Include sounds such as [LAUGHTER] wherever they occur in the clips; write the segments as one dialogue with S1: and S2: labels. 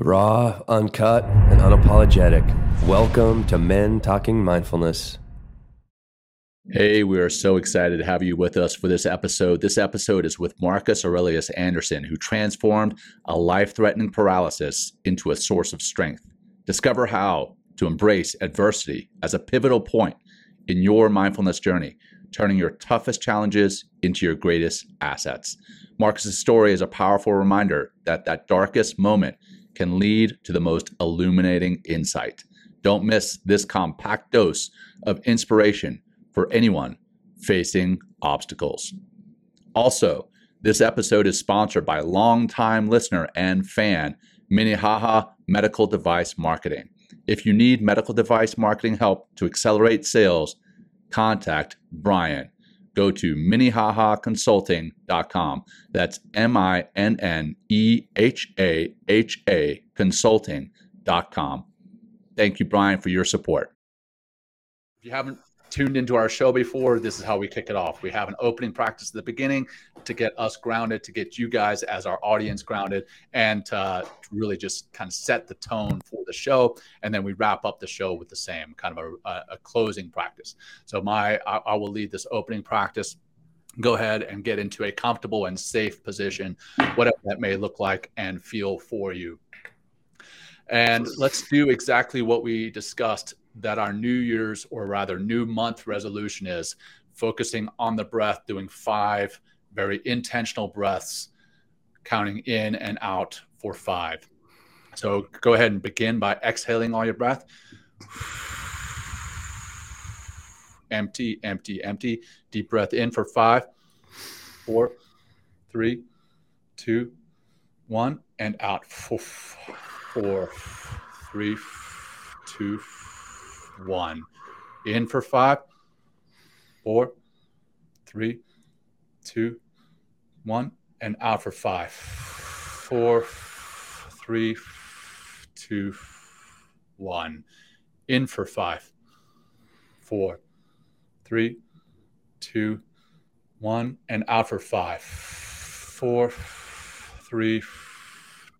S1: Raw, uncut, and unapologetic. Welcome to Men Talking Mindfulness.
S2: Hey, we are so excited to have you with us for this episode. This episode is with Marcus Aurelius Anderson, who transformed a life threatening paralysis into a source of strength. Discover how to embrace adversity as a pivotal point in your mindfulness journey, turning your toughest challenges into your greatest assets. Marcus's story is a powerful reminder that that darkest moment can lead to the most illuminating insight. Don't miss this compact dose of inspiration for anyone facing obstacles. Also, this episode is sponsored by longtime listener and fan, Minnehaha Medical Device Marketing. If you need medical device marketing help to accelerate sales, contact Brian go to minnehahaconsulting.com. That's M I N N E H A H A consulting.com. Thank you, Brian, for your support. If you haven't tuned into our show before, this is how we kick it off. We have an opening practice at the beginning to get us grounded, to get you guys as our audience grounded, and to, uh, really just kind of set the tone for the show. And then we wrap up the show with the same kind of a, a closing practice. So my, I, I will lead this opening practice go ahead and get into a comfortable and safe position, whatever that may look like and feel for you. And let's do exactly what we discussed that our New Year's or rather new month resolution is focusing on the breath, doing five very intentional breaths, counting in and out for five. So go ahead and begin by exhaling all your breath. empty, empty, empty. Deep breath in for five, four, three, two, one, and out. Four, four three, two, one. In for five, four, three, two, one, and out for five, four, three, two, one. In for five, four, three, two, one, and out for five, four, three,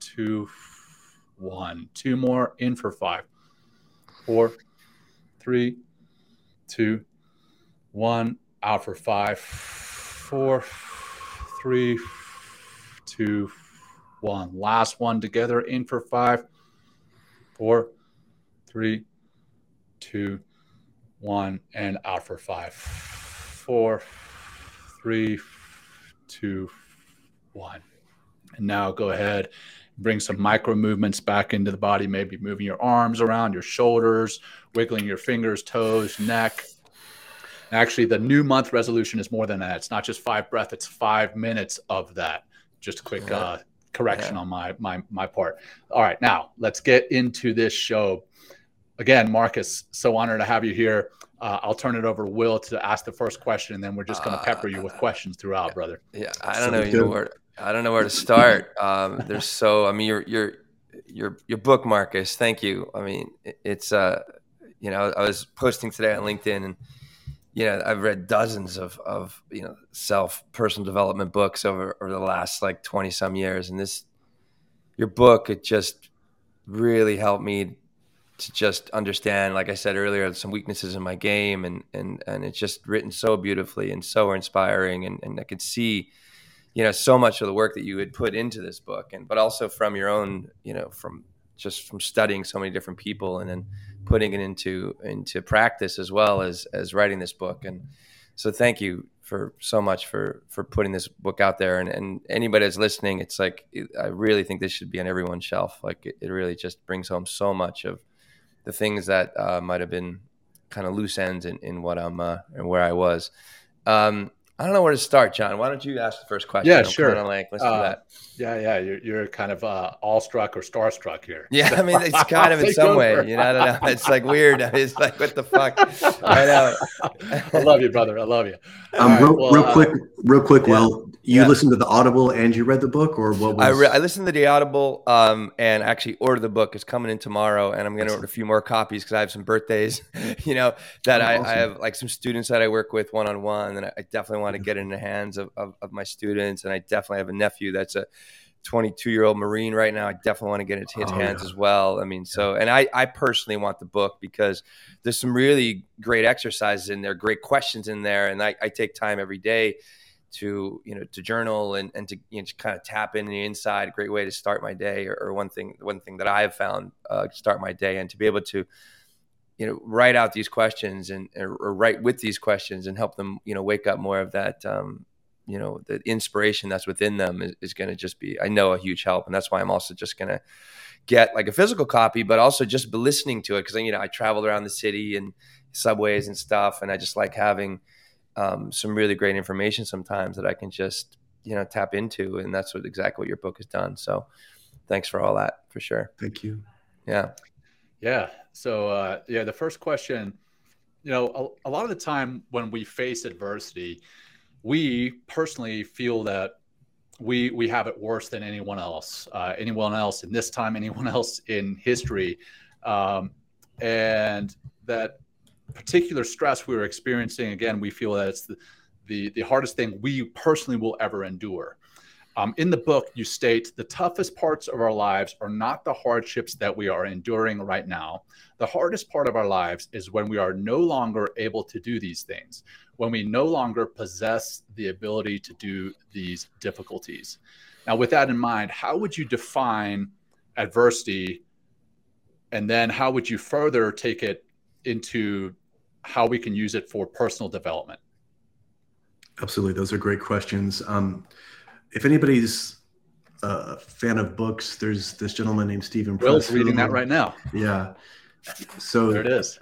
S2: two, one, two two, one. Two more in for five, four, three, two, one, out for five four, three, two, one. Last one together in for five, four, three, two, one, and out for five, four, three, two, one. And now go ahead, bring some micro movements back into the body, maybe moving your arms around, your shoulders, wiggling your fingers, toes, neck Actually, the new month resolution is more than that. It's not just five breath; it's five minutes of that. Just a quick yeah. uh, correction yeah. on my my my part. All right, now let's get into this show. Again, Marcus, so honored to have you here. Uh, I'll turn it over to Will to ask the first question, and then we're just going to pepper you with uh, questions throughout, brother.
S3: Yeah, I don't so know, you know where to, I don't know where to start. Um, there's so I mean, your your your your book, Marcus. Thank you. I mean, it's uh, you know, I was posting today on LinkedIn, and you know, I've read dozens of, of you know, self personal development books over, over the last like 20 some years. And this, your book, it just really helped me to just understand, like I said earlier, some weaknesses in my game. And, and, and it's just written so beautifully and so inspiring. And, and I could see, you know, so much of the work that you had put into this book and, but also from your own, you know, from just from studying so many different people and then, putting it into into practice as well as as writing this book. And so thank you for so much for for putting this book out there. And and anybody that's listening, it's like I really think this should be on everyone's shelf. Like it, it really just brings home so much of the things that uh, might have been kind of loose ends in, in what I'm uh, and where I was. Um, I don't know where to start, Jon. Why don't you ask the first question?
S2: Yeah, I'm sure. like, let's uh, do that. Yeah, yeah. You're, you're kind of uh, awestruck or starstruck here.
S3: Yeah, I mean, it's [LAUGHS] kind of in some over. way. You know, I don't know. It's like [LAUGHS] weird. [LAUGHS] It's like, what the fuck?
S2: I
S3: know.
S2: I love you, brother. I love you.
S4: Um, right, real, well, real, quick, uh, real quick, yeah. Will. You yeah. listened to the Audible and you read the book, or what was? I,
S3: re- I
S4: listened to the Audible
S3: um, and actually ordered the book. It's coming in tomorrow, and I'm going to order a few more copies because I have some birthdays, [LAUGHS] you know, that I, awesome. I, have like some students that I work with one on one, and I definitely want to get in the hands of, of, of my students. And I definitely have a nephew that's a 22 year old Marine right now. I definitely want to get into his oh, hands yeah. as well. I mean, so, and I, I personally want the book because there's some really great exercises in there, great questions in there. And I, I take time every day to you know to journal and and to you know, kind of tap in the inside. A great way to start my day, or, or one thing one thing that I have found uh, to start my day, and to be able to you know write out these questions and or, write with these questions and help them you know wake up more of that um, you know the inspiration that's within them is, is going to just be i know a huge help and that's why i'm also just going to get like a physical copy but also just listening to it because you know i travel around the city and subways and stuff and i just like having um, some really great information sometimes that I can just you know tap into, and that's what exactly what your book has done. So thanks for all that for sure.
S4: Thank you.
S3: Yeah.
S2: Yeah. So uh, yeah, the first question, you know, a, a lot of the time when we face adversity, we personally feel that we we have it worse than anyone else, uh, anyone else in this time, anyone else in history, um, and that particular stress we were experiencing, again, we feel that it's the, the, the hardest thing we personally will ever endure. Um, in the book, you state the toughest parts of our lives are not the hardships that we are enduring right now. The hardest part of our lives is when we are no longer able to do these things, when we no longer possess the ability to do these difficulties. Now, with that in mind, how would you define adversity? And then how would you further take it into how we can use it for personal development?
S4: Absolutely. Those are great questions. Um, if anybody's a fan of books, there's this gentleman named Steven Will's
S2: Press. reading that right now.
S4: Yeah. So there it is.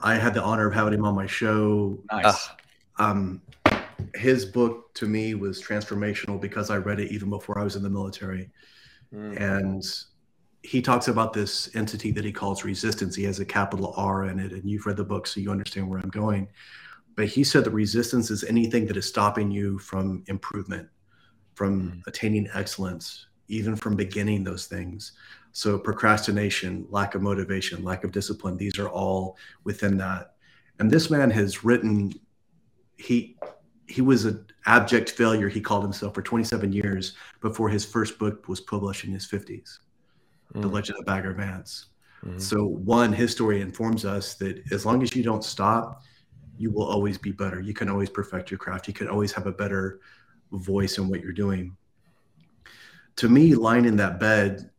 S4: I had the honor of having him on my show. Nice. Ah. Um, his book to me was transformational because I read it even before I was in the military. Mm. And he talks about this entity that he calls resistance. He has a capital R in it, and you've read the book, so you understand where I'm going. But he said that resistance is anything that is stopping you from improvement, from mm-hmm. attaining excellence, even from beginning those things. So, procrastination, lack of motivation, lack of discipline, these are all within that. And this man has written, he, he was an abject failure, he called himself, for 27 years before his first book was published in his 50s mm. the mm-hmm. legend of Bagger Vance. Mm. So, one, history informs us that as long as you don't stop, you will always be better. You can always perfect your craft. You can always have a better voice in what you're doing. To me, lying in that bed,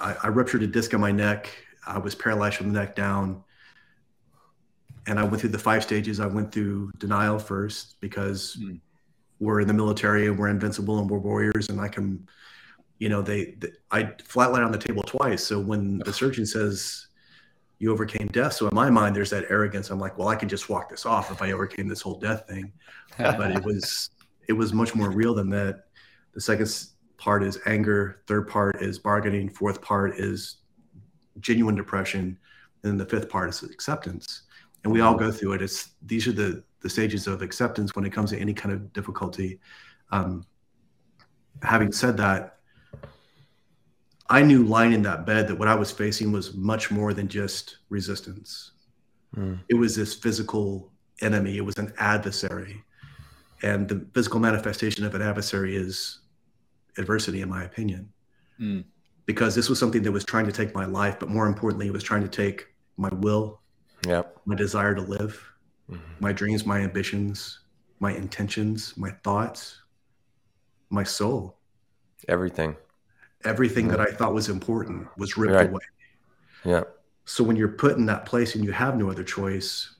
S4: I, I ruptured a disc in my neck. I was paralyzed from the neck down. And I went through the five stages. I went through denial first because mm. we're in the military and we're invincible and we're warriors and I can you know, they, they I flatline on the table twice. So when the surgeon says you overcame death, so in my mind there's that arrogance. I'm like, well, I can just walk this off if I overcame this whole death thing. [LAUGHS] But it was it was much more real than that. The second part is anger. Third part is bargaining. Fourth part is genuine depression, and then the fifth part is acceptance. And we all go through it. It's these are the the stages of acceptance when it comes to any kind of difficulty. Um, having said that, I knew lying in that bed that what I was facing was much more than just resistance. Mm. It was this physical enemy, it was an adversary. And the physical manifestation of an adversary is adversity, in my opinion. Mm. Because this was something that was trying to take my life, but more importantly, it was trying to take my will, yep. my desire to live, mm-hmm. my dreams, my ambitions, my intentions, my thoughts, my soul.
S3: Everything
S4: everything that I thought was important was ripped right. away.
S3: Yeah.
S4: So when you're put in that place and you have no other choice,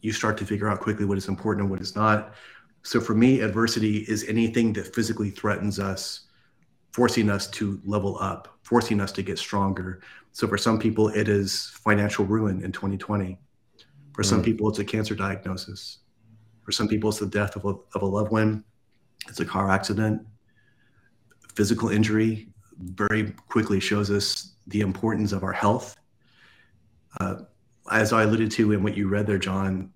S4: you start to figure out quickly what is important and what is not. So for me, adversity is anything that physically threatens us, forcing us to level up, forcing us to get stronger. So for some people, it is financial ruin in 2020. For some mm. people, it's a cancer diagnosis. For some people, it's the death of a, of a loved one. It's a car accident physical injury very quickly shows us the importance of our health. Uh, as I alluded to in what you read there, Jon,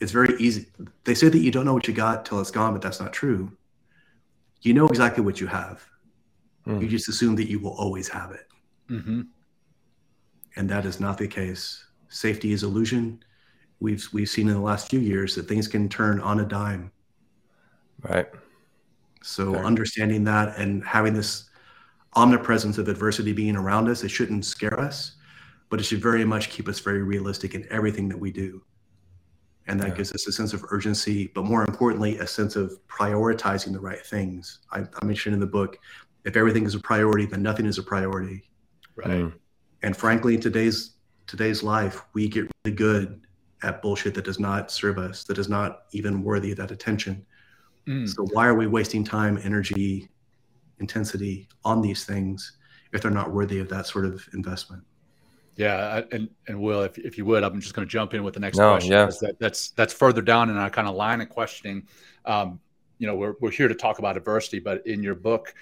S4: it's very easy. They say that you don't know what you got till it's gone, but that's not true. You know exactly what you have. Hmm. You just assume that you will always have it. Mm-hmm. And that is not the case. Safety is illusion. We've we've seen in the last few years that things can turn on a dime.
S3: Right.
S4: So understanding that and having this omnipresence of adversity being around us, it shouldn't scare us, but it should very much keep us very realistic in everything that we do. And that yeah. gives us a sense of urgency, but more importantly, a sense of prioritizing the right things. I, I mentioned in the book, if everything is a priority, then nothing is a priority. Right. mm And frankly, in today's today's life, we get really good at bullshit that does not serve us, that is not even worthy of that attention. Mm. So why are we wasting time, energy, intensity on these things if they're not worthy of that sort of investment?
S2: Yeah, I, and and Will, if, if you would, I'm just going to jump in with the next no, question. Yeah. That, that's that's further down in our kind of line of questioning. Um, you know, we're we're here to talk about adversity, but in your book,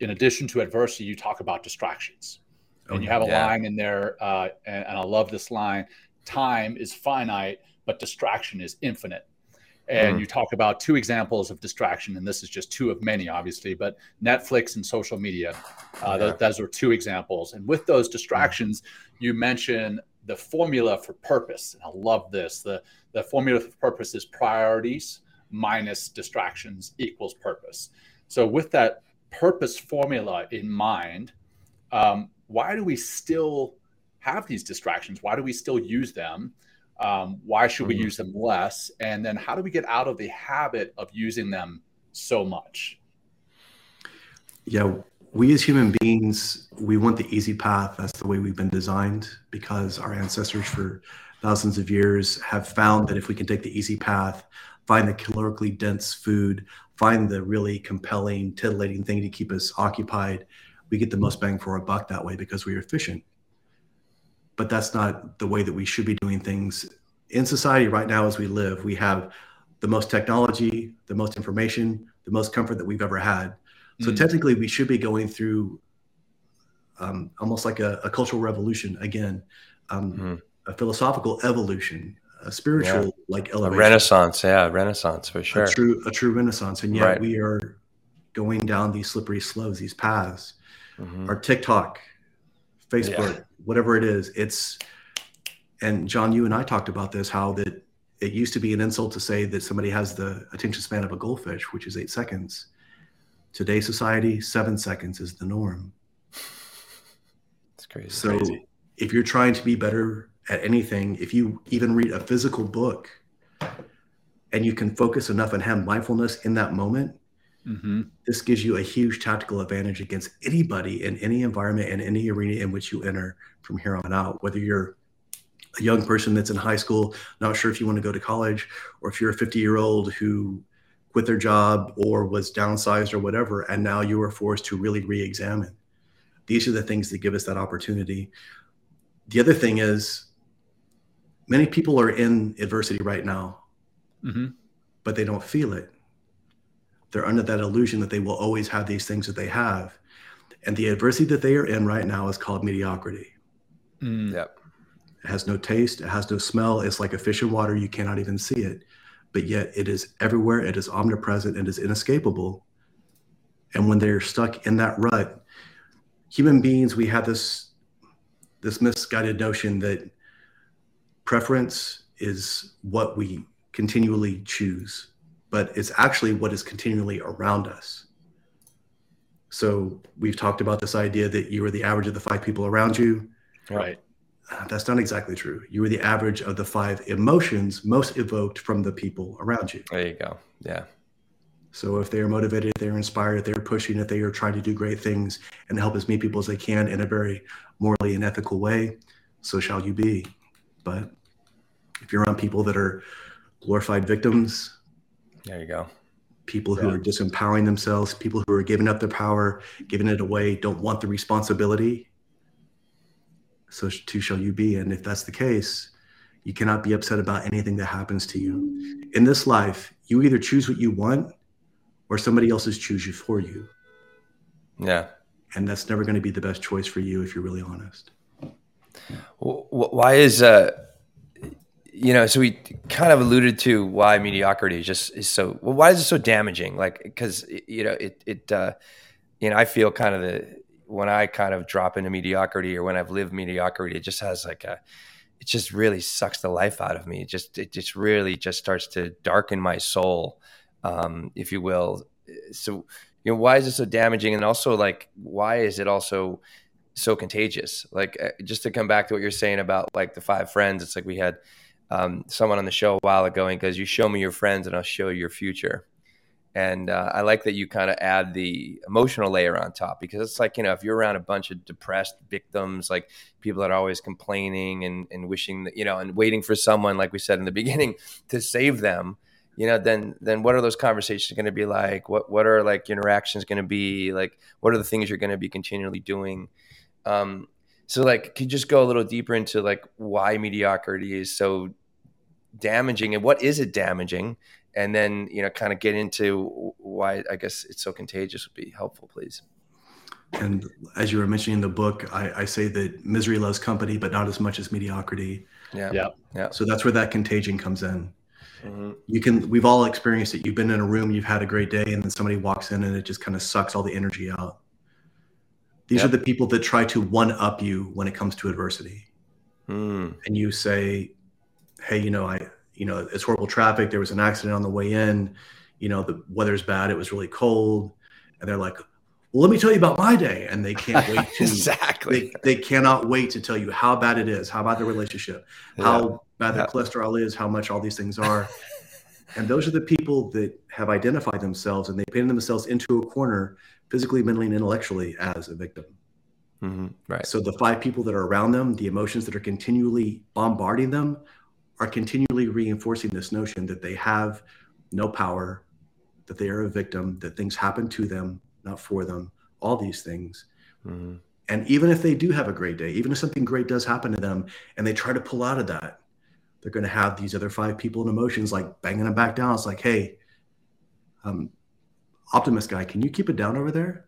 S2: in addition to adversity, you talk about distractions, oh, and you have a yeah. line in there, uh, and, and I love this line: "Time is finite, but distraction is infinite." And mm. you talk about two examples of distraction, and this is just two of many, obviously, but Netflix and social media, uh, yeah. th- those are two examples. And with those mm. distractions, mm. you mention the formula for purpose. And I love this. The, the formula for purpose is priorities minus distractions equals purpose. So, with that purpose formula in mind, um, why do we still have these distractions? Why do we still use them? Um, why should we mm-hmm. use them less? And then how do we get out of the habit of using them so much?
S4: Yeah, we as human beings, we want the easy path. That's the way we've been designed because our ancestors for thousands of years have found that if we can take the easy path, find the calorically dense food, find the really compelling, titillating thing to keep us occupied, we get the most bang for our buck that way because we're efficient but that's not the way that we should be doing things in society right now as we live. We have the most technology, the most information, the most comfort that we've ever had. mm So technically, we should be going through um, almost like a, a, cultural revolution again, um, mm a philosophical evolution, a spiritual yeah. like elevation,
S3: a renaissance. Yeah, renaissance for sure. A
S4: true, a true renaissance, and yet right. we are going down these slippery slopes, these paths. Mm-hmm. Our TikTok Facebook, yeah. whatever it is. It's and Jon, you and I talked about this how that it used to be an insult to say that somebody has the attention span of a goldfish, which is eight seconds. Today, society, seven seconds is the norm.
S3: It's crazy.
S4: So,
S3: crazy.
S4: if you're trying to be better at anything, if you even read a physical book and you can focus enough and have mindfulness in that moment, Mm-hmm. This gives you a huge tactical advantage against anybody in any environment and any arena in which you enter from here on out. Whether you're a young person that's in high school, not sure if you want to go to college, or if you're a 50 year old who quit their job or was downsized or whatever, and now you are forced to really re examine. These are the things that give us that opportunity. The other thing is, many people are in adversity right now, mm-hmm. but they don't feel it they're under that illusion that they will always have these things that they have. And the adversity that they are in right now is called mediocrity. Mm. Yep. It has no taste, it has no smell. It's like a fish in water, you cannot even see it. But yet it is everywhere, it is omnipresent, it is inescapable. And when they're stuck in that rut, human beings, we have this this misguided notion that preference is what we continually choose but it's actually what is continually around us. So we've talked about this idea that you are the average of the five people around you.
S3: Right.
S4: Uh, that's not exactly true. You are the average of the five emotions most evoked from the people around you.
S3: There you go. Yeah.
S4: So if they are motivated, if they're inspired, if they're pushing, if they are trying to do great things and help as many people as they can in a very morally and ethical way, so shall you be. But if you're around people that are glorified victims,
S3: there you go.
S4: People yeah. who are disempowering themselves, people who are giving up their power, giving it away, don't want the responsibility. So too shall you be. And if that's the case, you cannot be upset about anything that happens to you. In this life, you either choose what you want or somebody else is choose you for you.
S3: Yeah.
S4: And that's never going to be the best choice for you if you're really honest.
S3: Why is uh you know, so we kind of alluded to why mediocrity is just is so. Well, why is it so damaging? Like, because you know, it it uh, you know, I feel kind of the when I kind of drop into mediocrity or when I've lived mediocrity, it just has like a, it just really sucks the life out of me. It just it just really just starts to darken my soul, um, if you will. So you know, why is it so damaging? And also, like, why is it also so contagious? Like, uh, just to come back to what you're saying about like the five friends, it's like we had um, someone on the show a while ago and goes, "You show me your friends, and I'll show you your future." And uh, I like that you kind of add the emotional layer on top because it's like, you know, if you're around a bunch of depressed victims, like people that are always complaining and, and wishing that, you know, and waiting for someone, like we said in the [LAUGHS] beginning, to save them, you know, then then what are those conversations going to be like? What what are like interactions going to be like? What are the things you're going to be continually doing? Um, so like could you just go a little deeper into like why mediocrity is so damaging and what is it damaging and then you know kind of get into why i guess it's so contagious would be helpful please
S4: and as you were mentioning in the book i, I say that misery loves company but not as much as mediocrity
S3: yeah yeah, yeah.
S4: so that's where that contagion comes in mm-hmm. you can we've all experienced it you've been in a room you've had a great day and then somebody walks in and it just kind of sucks all the energy out these yep. are the people that try to one up you when it comes to adversity. Hmm. And you say, hey, you know, I, you know, it's horrible traffic. There was an accident on the way in. You know, the weather's bad. It was really cold. And they're like, well, let me tell you about my day. And they can't [LAUGHS] wait to
S3: exactly.
S4: They, they, cannot wait to tell you how bad it is, how bad the relationship, yeah. how bad yeah. the cholesterol is, how much all these things are. [LAUGHS] and those are the people that have identified themselves and they painted themselves into a corner physically, mentally, and intellectually as a victim.
S3: Mm-hmm. Right.
S4: So the five people that are around them, the emotions that are continually bombarding them, are continually reinforcing this notion that they have no power, that they are a victim, that things happen to them, not for them, all these things. Mm-hmm. And even if they do have a great day, even if something great does happen to them and they try to pull out of that, they're going to have these other five people and emotions like banging them back down. It's like, hey, um, Optimus guy, can you keep it down over there?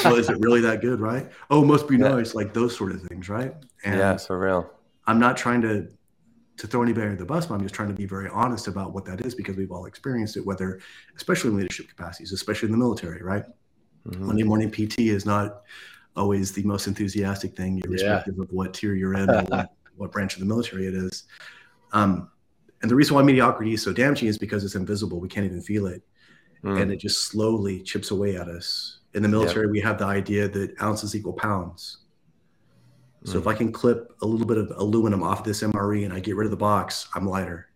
S4: so is it really that good, right? Oh, must be yeah. nice, like those sort of things, right?
S3: And yeah, for real.
S4: I'm not trying to to throw anybody under the bus, but I'm just trying to be very honest about what that is because we've all experienced it, whether especially in leadership capacities, especially in the military, right? Mm-hmm. Monday morning PT is not always the most enthusiastic thing, irrespective yeah. of what tier you're in or what, [LAUGHS] what branch of the military it is. Um, and the reason why mediocrity is so damaging is because it's invisible. We can't even feel it mm. and it just slowly chips away at us. In the military, yeah. we have the idea that ounces equal pounds. So mm. if I can clip a little bit of aluminum off this MRE and I get rid of the box, I'm lighter.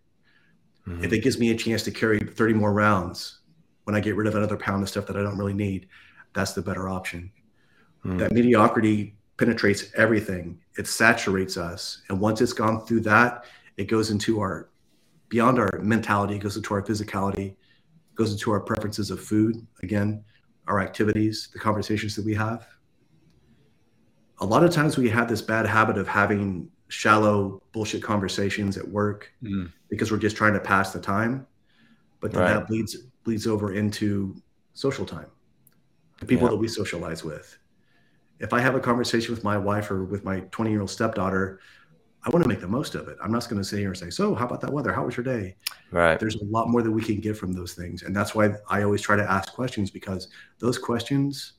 S4: Mm. If mm-hmm. it gives me a chance to carry 30 more rounds when I get rid of another pound of stuff that I don't really need, that's the better option. Mm. That mediocrity penetrates everything. It saturates us. And once it's gone through that, it goes into our beyond our mentality, it goes into our physicality, goes into our preferences of food, again, our activities, the conversations that we have. A lot of times we have this bad habit of having shallow bullshit conversations at work mm. because we're just trying to pass the time. But then right. that bleeds bleeds over into social time, the people yeah. that we socialize with. If I have a conversation with my wife or with my 20 year old stepdaughter I want to make the most of it. I'm not going to sit here and say, "So, how about that weather? How was your day?"
S3: Right.
S4: There's a lot more that we can get from those things, and that's why I always try to ask questions because those questions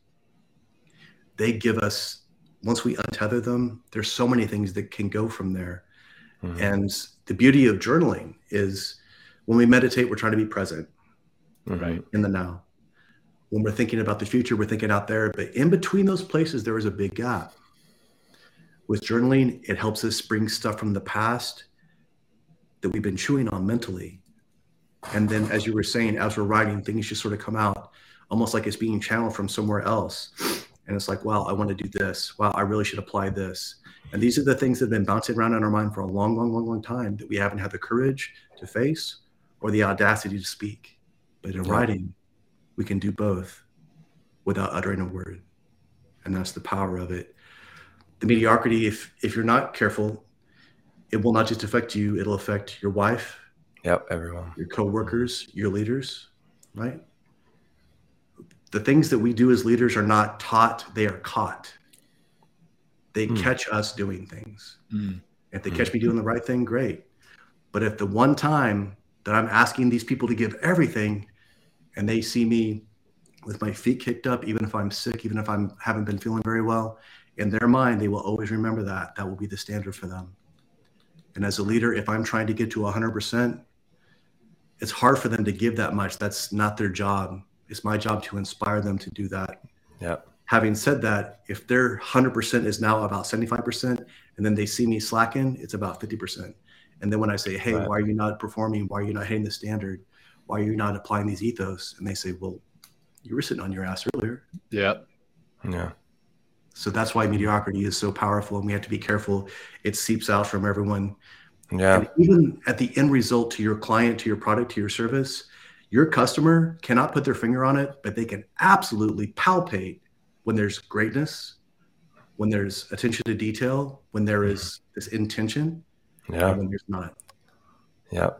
S4: they give us once we untether them. There's so many things that can go from there, mm-hmm. and the beauty of journaling is when we meditate, we're trying to be present, right, mm-hmm. in the now. When we're thinking about the future, we're thinking out there, but in between those places, there is a big gap. With journaling, it helps us bring stuff from the past that we've been chewing on mentally. And then, as you were saying, as we're writing, things just sort of come out almost like it's being channeled from somewhere else. And it's like, wow, I want to do this. Wow, I really should apply this. And these are the things that have been bouncing around in our mind for a long, long, long, long time that we haven't had the courage to face or the audacity to speak. But in yeah. writing, we can do both without uttering a word. And that's the power of it the mediocrity, if if you're not careful, it will not just affect you; it'll affect your wife.
S3: Yep, everyone.
S4: Your coworkers, your leaders, right? The things that we do as leaders are not taught; they are caught. They mm. catch us doing things. Mm. If they mm. catch me hmm. doing the right thing, great. But if the one time that I'm asking these people to give everything, and they see me with my feet kicked up, even if I'm sick, even if I'm haven't been feeling very well, in their mind, they will always remember that. That will be the standard for them. And as a leader, if I'm trying to get to 100%, it's hard for them to give that much. That's not their job. It's my job to inspire them to do that.
S3: Yeah.
S4: Having said that, if their 100% is now about 75%, and then they see me slacken, it's about 50%. And then when I say, hey, right. why are you not performing? Why are you not hitting the standard? Why are you not applying these ethos? And they say, well, you were sitting on your ass earlier.
S3: Yeah.
S4: Yeah. So that's why mediocrity is so powerful, and we have to be careful. It seeps out from everyone.
S3: Yeah. And
S4: even at the end result to your client, to your product, to your service, your customer cannot put their finger on it, but they can absolutely palpate when there's greatness, when there's attention to detail, when there is this intention, yeah, when there's not.
S3: Yeah.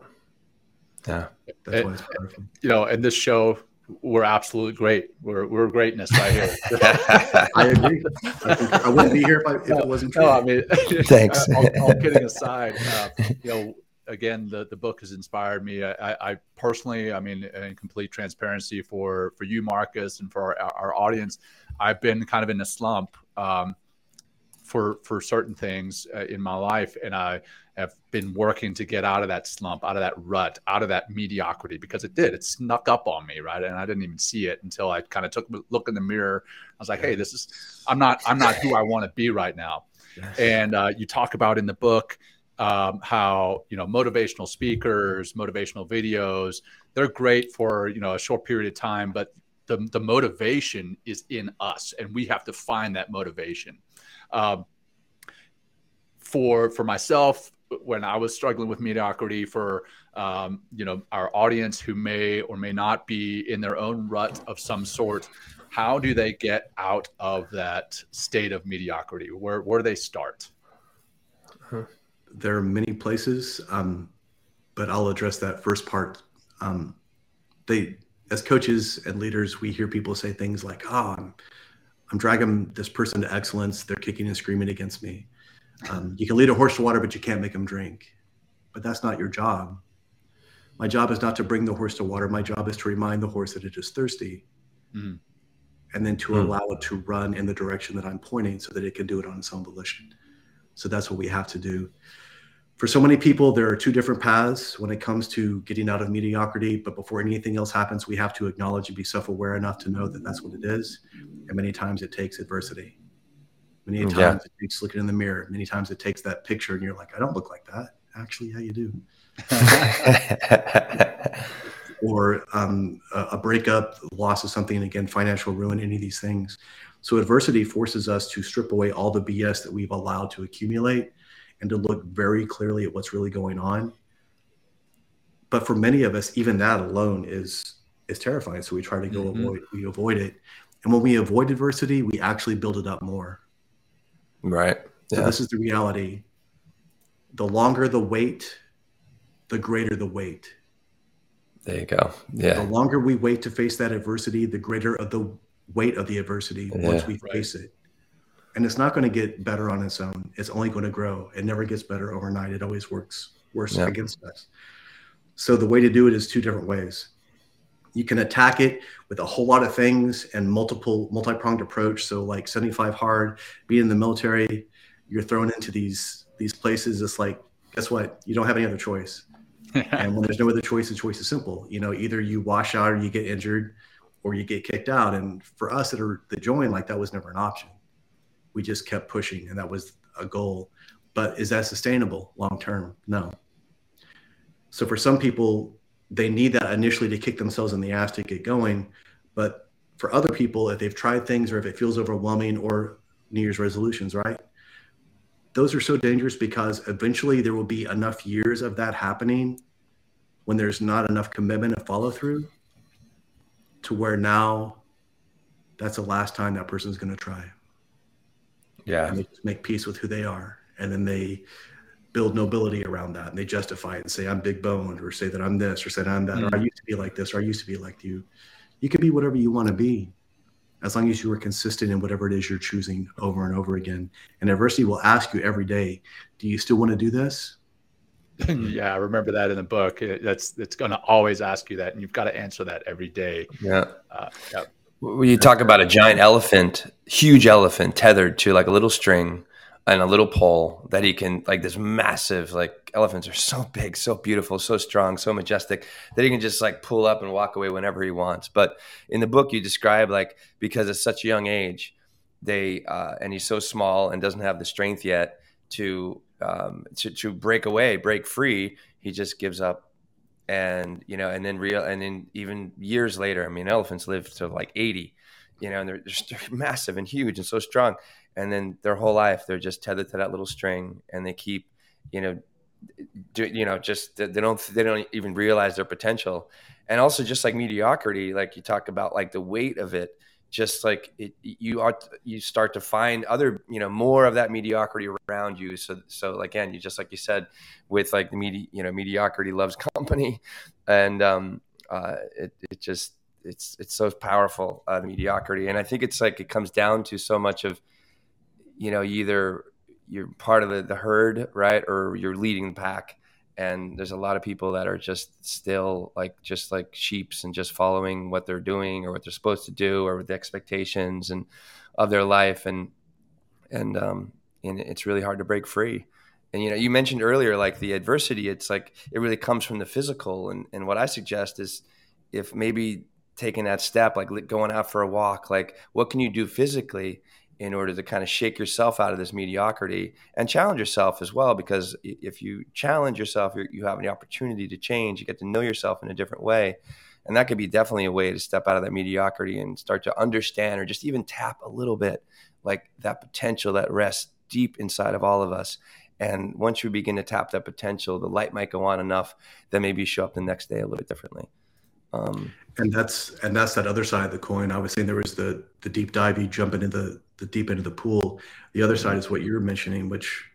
S3: Yeah. That's and, why
S2: it's powerful. You know, and this show we're absolutely great. We're we're greatness right here. [LAUGHS]
S4: [LAUGHS] I agree. I, I, wouldn't be here if, I, if it wasn't true. No, I mean, [LAUGHS] thanks.
S2: all, all, kidding aside, uh, you know, again, the the book has inspired me. I, I, personally, I mean, in complete transparency for for you, Marcus, and for our, our audience, I've been kind of in a slump. Um, for for certain things uh, in my life and i have been working to get out of that slump, out of that rut, out of that mediocrity because it did. It snuck up on me, right? And I didn't even see it until I kind of took a look in the mirror. I was like, "Hey, this is I'm not I'm not who I want to be right now." And uh, you talk about in the book um, how you know motivational speakers, motivational videos, they're great for you know a short period of time, but the the motivation is in us, and we have to find that motivation. Um, for for myself when I was struggling with mediocrity for um, you know our audience who may or may not be in their own rut of some sort. How do they get out of that state of mediocrity? Where where do they start?
S4: There are many places, um, but I'll address that first part. Um, they, as coaches and leaders, we hear people say things like, "Oh, I'm, I'm dragging this person to excellence. They're kicking and screaming against me." Um, you can lead a horse to water, but you can't make him drink. But that's not your job. My job is not to bring the horse to water. My job is to remind the horse that it is thirsty mm. and then to mm. allow it to run in the direction that I'm pointing so that it can do it on its own volition. So that's what we have to do. For so many people, there are two different paths when it comes to getting out of mediocrity. But before anything else happens, we have to acknowledge and be self aware enough to know that that's what it is. And many times it takes adversity. Many times yeah. it takes looking in the mirror. Many times it takes that picture, and you're like, I don't look like that. Actually, yeah, you do. [LAUGHS] or um, a, a breakup, loss of something, again, financial ruin, any of these things. So adversity forces us to strip away all the BS that we've allowed to accumulate and to look very clearly at what's really going on. But for many of us, even that alone is is terrifying. So we try to go mm-hmm. avoid we avoid it. And when we avoid adversity, we actually build it up more.
S3: Right.
S4: Yeah. So this is the reality. The longer the wait, the greater the weight.
S3: There you go. Yeah.
S4: The longer we wait to face that adversity, the greater of the weight of the adversity yeah. once we right. face it. And it's not going to get better on its own. It's only going to grow. It never gets better overnight. It always works worse yeah. against us. So the way to do it is two different ways you can attack it with a whole lot of things and multiple multi-pronged approach so like 75 hard being in the military you're thrown into these these places it's like guess what you don't have any other choice [LAUGHS] and when there's no other choice the choice is simple you know either you wash out or you get injured or you get kicked out and for us that are the join like that was never an option we just kept pushing and that was a goal but is that sustainable long term no so for some people they need that initially to kick themselves in the ass to get going. But for other people, if they've tried things or if it feels overwhelming or New Year's resolutions, right? Those are so dangerous because eventually there will be enough years of that happening when there's not enough commitment and follow through to where now that's the last time that person's going to try.
S3: Yeah. And they
S4: just make peace with who they are. And then they build nobility around that and they justify it and say i'm big boned or say that i'm this or say that i'm that mm-hmm. or i mm. used to be like this or i used to be like you you can be whatever you want to be as long as you are consistent in whatever it is you're choosing over and over again and adversity will ask you every day do you still want to do this
S2: [LAUGHS] yeah i remember that in the book that's it's going to always ask you that and you've got to answer that every day yeah,
S3: uh, yeah. you talk about a giant elephant huge elephant tethered to like a little string and a little pole that he can like this massive like elephants are so big so beautiful so strong so majestic that he can just like pull up and walk away whenever he wants but in the book you describe like because at such a young age they uh, and he's so small and doesn't have the strength yet to um, to, to break away break free he just gives up and you know and then real and then even years later i mean elephants live to like 80 you know and they're, they're [LAUGHS] massive and huge and so strong and then their whole life they're just tethered to that little string and they keep you know do, you know just they don't they don't even realize their potential and also just like mediocrity like you talk about like the weight of it just like it, you are you start to find other you know more of that mediocrity around you so so like again you just like you said with like the media you know mediocrity loves [LAUGHS] company and um uh it, it just it's it's so powerful uh, mediocrity and i think it's like it comes down to so much of you know, either you're part of the, the herd, right, or you're leading the pack. And there's a lot of people that are just still like just like sheeps and just following what they're doing or what they're supposed to do or the expectations and of their life and and um and it's really hard to break free and you know you mentioned earlier like the adversity it's like it really comes from the physical and and what i suggest is if maybe taking that step like going out for a walk like what can you do physically in order to kind of shake yourself out of this mediocrity and challenge yourself as well. Because if you challenge yourself, you have an opportunity to change. You get to know yourself in a different way. And that could be definitely a way to step out of that mediocrity and start to understand or just even tap a little bit like that potential that rests deep inside of all of us. And once you begin to tap that potential, the light might go on enough that maybe you show up the next day a little bit differently. Um,
S4: and that's and that's that other side of the coin. I was saying there was the the deep divey jumping into the the deep end of the pool. The other side is what mm-hmm. you're mentioning, which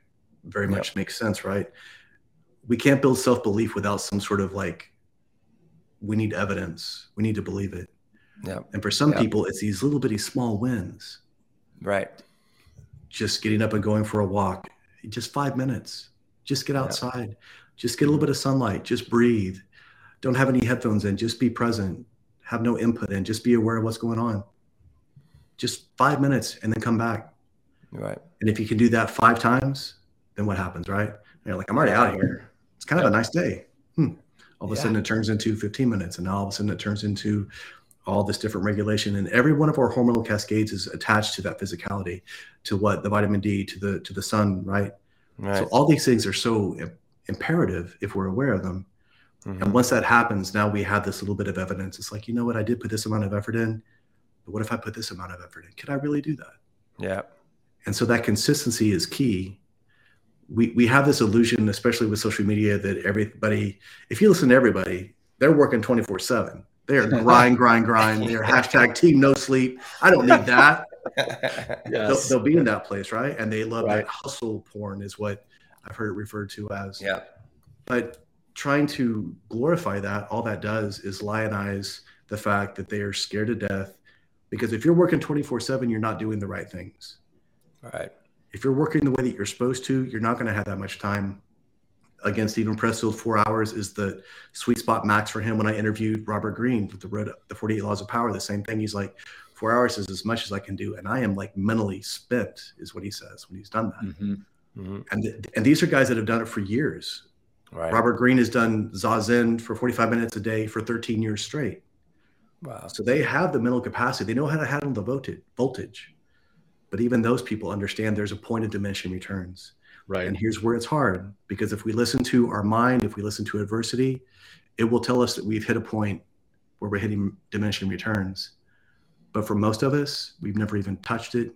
S4: very much yep. makes sense, right? We can't build self belief without some sort of like, we need evidence, we need to believe it.
S3: Yeah.
S4: And for some
S3: yep.
S4: people, it's these little bitty small wins.
S3: Right.
S4: Just getting up and going for a walk, just five minutes. Just get outside. Yep. Just get a little mm-hmm. bit of sunlight. Just breathe. Don't have any headphones in. Just be present. Have no input in. Just be aware of what's going on just five minutes and then come back.
S3: Right.
S4: And if you can do that five times, then what happens, right? And you're like, I'm already out of here. It's kind of a nice day. Hmm. All of a sudden it turns into 15 minutes. And now all of a sudden it turns into all this different regulation. And every one of our hormonal cascades is attached to that physicality, to what the vitamin D, to the to the sun, right? right. So all these things are so imperative if we're aware of them. Mm-hmm. And once that happens, now we have this little bit of evidence. It's like, you know what, I did put this amount of effort in. But what if I put this amount of effort in? Could I really do that?
S3: Yeah.
S4: And so that consistency is key. We, we have this illusion, especially with social media, that everybody, if you listen to everybody, they're working 24 7. They're [LAUGHS] grind, grind, grind. They're hashtag team no sleep. I don't need that. [LAUGHS] yes. they'll, they'll, be in that place, right? And they love right. that hustle porn, is what I've heard it referred to as.
S3: Yeah.
S4: But trying to glorify that, all that does is lionize the fact that they are scared to death because if you're working 24 7, you're not doing the right things.
S3: All right.
S4: If you're working the way that you're supposed to, you're not going to have that much time. Against Steven Pressfield, four hours is the sweet spot max for him. When I interviewed Robert Greene with the the 48 Laws of Power, the same thing. He's like, four hours is as much as I can do. And I am like mentally spent, is what he says when he's done that. Mm-hmm. Mm-hmm. And, th- and these are guys that have done it for years. Right. Robert Greene has done Zazen for 45 minutes a day for 13 years straight.
S3: Wow.
S4: So they have the mental capacity. They know how to handle the voltage. voltage. But even those people understand there's a point of diminishing returns.
S3: Right.
S4: And here's where it's hard because if we listen to our mind, if we listen to adversity, it will tell us that we've hit a point where we're hitting diminishing returns. But for most of us, we've never even touched it.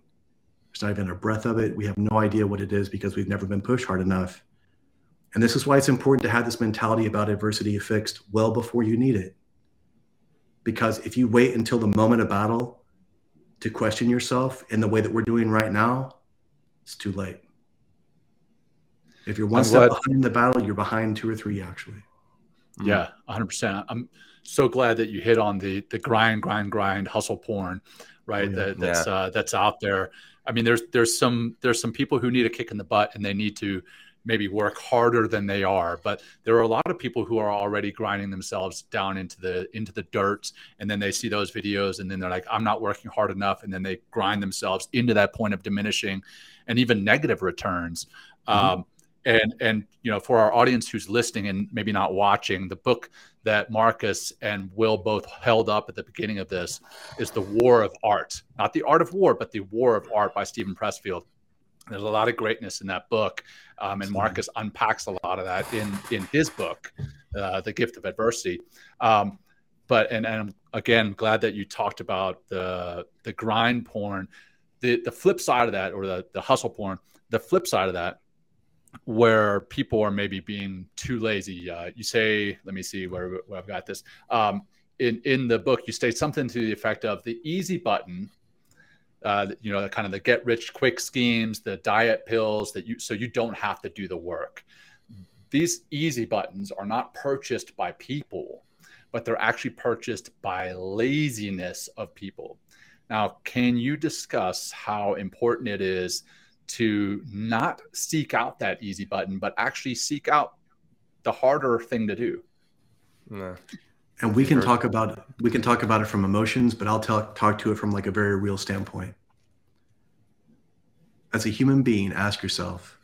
S4: There's not even a breath of it. We have no idea what it is because we've never been pushed hard enough. And this is why it's important to have this mentality about adversity fixed well before you need it because if you wait until the moment of battle to question yourself in the way that we're doing right now, it's too late. If you're one I'm step glad. behind the battle, you're behind two or three actually.
S2: Mm-hmm. Yeah, 100%. I'm so glad that you hit on the the grind, grind, grind, hustle porn, right? Oh, yeah. That, that's yeah. uh, that's out there. I mean, there's there's some there's some people who need a kick in the butt and they need to maybe work harder than they are but there are a lot of people who are already grinding themselves down into the into the dirt and then they see those videos and then they're like i'm not working hard enough and then they grind themselves into that point of diminishing and even negative returns mm-hmm. um, and and you know for our audience who's listening and maybe not watching the book that marcus and will both held up at the beginning of this is the war of art not the art of war but the war of art by steven pressfield there's a lot of greatness in that book, um, and Marcus unpacks a lot of that in in his book, uh, The Gift of Adversity. Um, but and and again, glad that you talked about the the grind porn, the the flip side of that, or the the hustle porn. The flip side of that, where people are maybe being too lazy. Uh, you say, let me see where, where I've got this. Um, in in the book, you state something to the effect of the easy button uh, you know, kind of the get rich quick schemes, the diet pills that you so you don't have to do the work. These easy buttons are not purchased by people, but they're actually purchased by laziness of people. Now, can you discuss how important it is to not seek out that easy button, but actually seek out the harder thing to do?
S4: No and we can talk about we can talk about it from emotions but i'll talk talk to it from like a very real standpoint as a human being ask yourself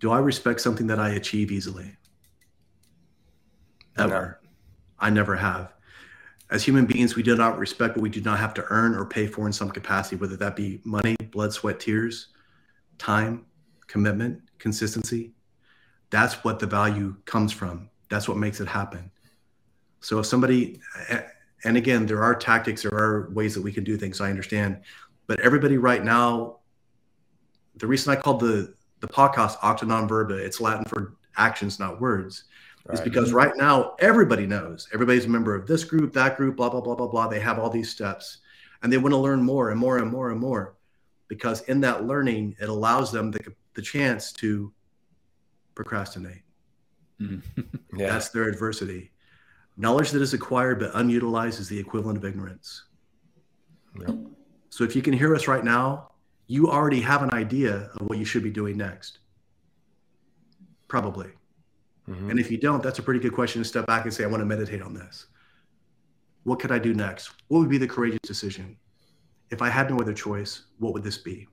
S4: do i respect something that i achieve easily ever no. i never have as human beings we do not respect what we do not have to earn or pay for in some capacity whether that be money blood sweat tears time commitment consistency that's what the value comes from that's what makes it happen so if somebody, and again, there are tactics, there are ways that we can do things. I understand, but everybody right now, the reason I called the the podcast Acta Non Verba, it's Latin for actions, not words, right. is because right now everybody knows everybody's a member of this group, that group, blah blah blah blah blah. They have all these steps, and they want to learn more and more and more and more, because in that learning, it allows them the the chance to procrastinate. yeah. Mm-hmm. [LAUGHS] That's their adversity. Knowledge that is acquired but unutilized is the equivalent of ignorance. Yep. So if you can hear us right now, you already have an idea of what you should be doing next. Probably. Mm-hmm. And if you don't, that's a pretty good question to step back and say, I want to meditate on this. What could I do next? What would be the courageous decision? If I had no other choice, what would this be?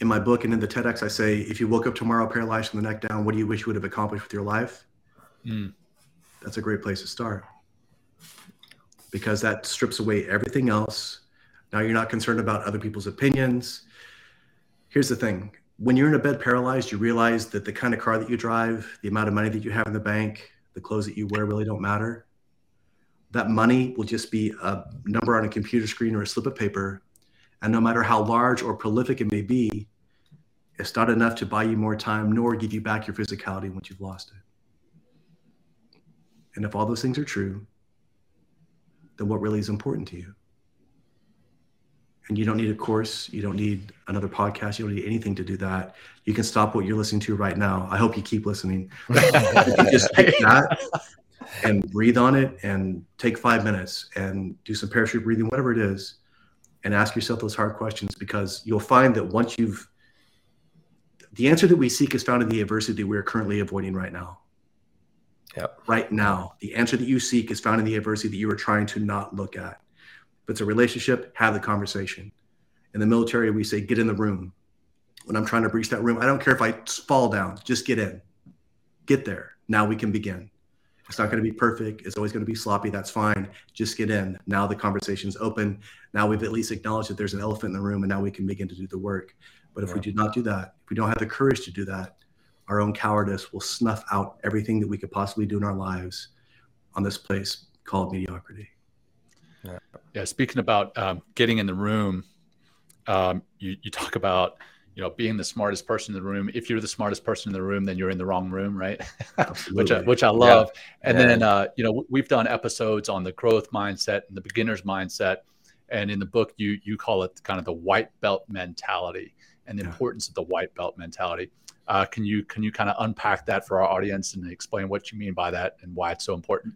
S4: In my book and in the TEDx, I say, if you woke up tomorrow paralyzed from the neck down, what do you wish you would have accomplished with your life? Mm that's a great place to start because that strips away everything else. Now you're not concerned about other people's opinions. Here's the thing when you're in a bed paralyzed, you realize that the kind of car that you drive, the amount of money that you have in the bank, the clothes that you wear really don't matter. That money will just be a number on a computer screen or a slip of paper. And no matter how large or prolific it may be, it's not enough to buy you more time nor give you back your physicality once you've lost it. And if all those things are true, then what really is important to you? And you don't need a course, you don't need another podcast, you don't need anything to do that. You can stop what you're listening to right now. I hope you keep listening. [LAUGHS] you just pick [LAUGHS] that and breathe on it and take five minutes and do some parachute breathing, whatever it is, and ask yourself those hard questions because you'll find that once you've the answer that we seek is found in the adversity we're currently avoiding right now yep. right now. The answer that you seek is found in the adversity that you are trying to not look at. If it's a relationship, have the conversation. In the military, we say, get in the room. When I'm trying to breach that room, I don't care if I fall down, just get in. Get there. Now we can begin. It's not going to be perfect. It's always going to be sloppy. That's fine. Just get in. Now the conversation's open. Now we've at least acknowledged that there's an elephant in the room and now we can begin to do the work. But if yeah. we do not do that, if we don't have the courage to do that, our own cowardice will snuff out everything that we could possibly do in our lives on this place called mediocrity.
S2: Yeah. yeah speaking about um, getting in the room, um, you, you talk about you know being the smartest person in the room. If you're the smartest person in the room, then you're in the wrong room, right? [LAUGHS] which I, which I love. Yeah. And yeah. then uh, you know we've done episodes on the growth mindset and the beginner's mindset, and in the book you you call it kind of the white belt mentality and the importance of the white belt mentality. Uh, can you can you kind of unpack that for our audience and explain what you mean by that and why it's so important?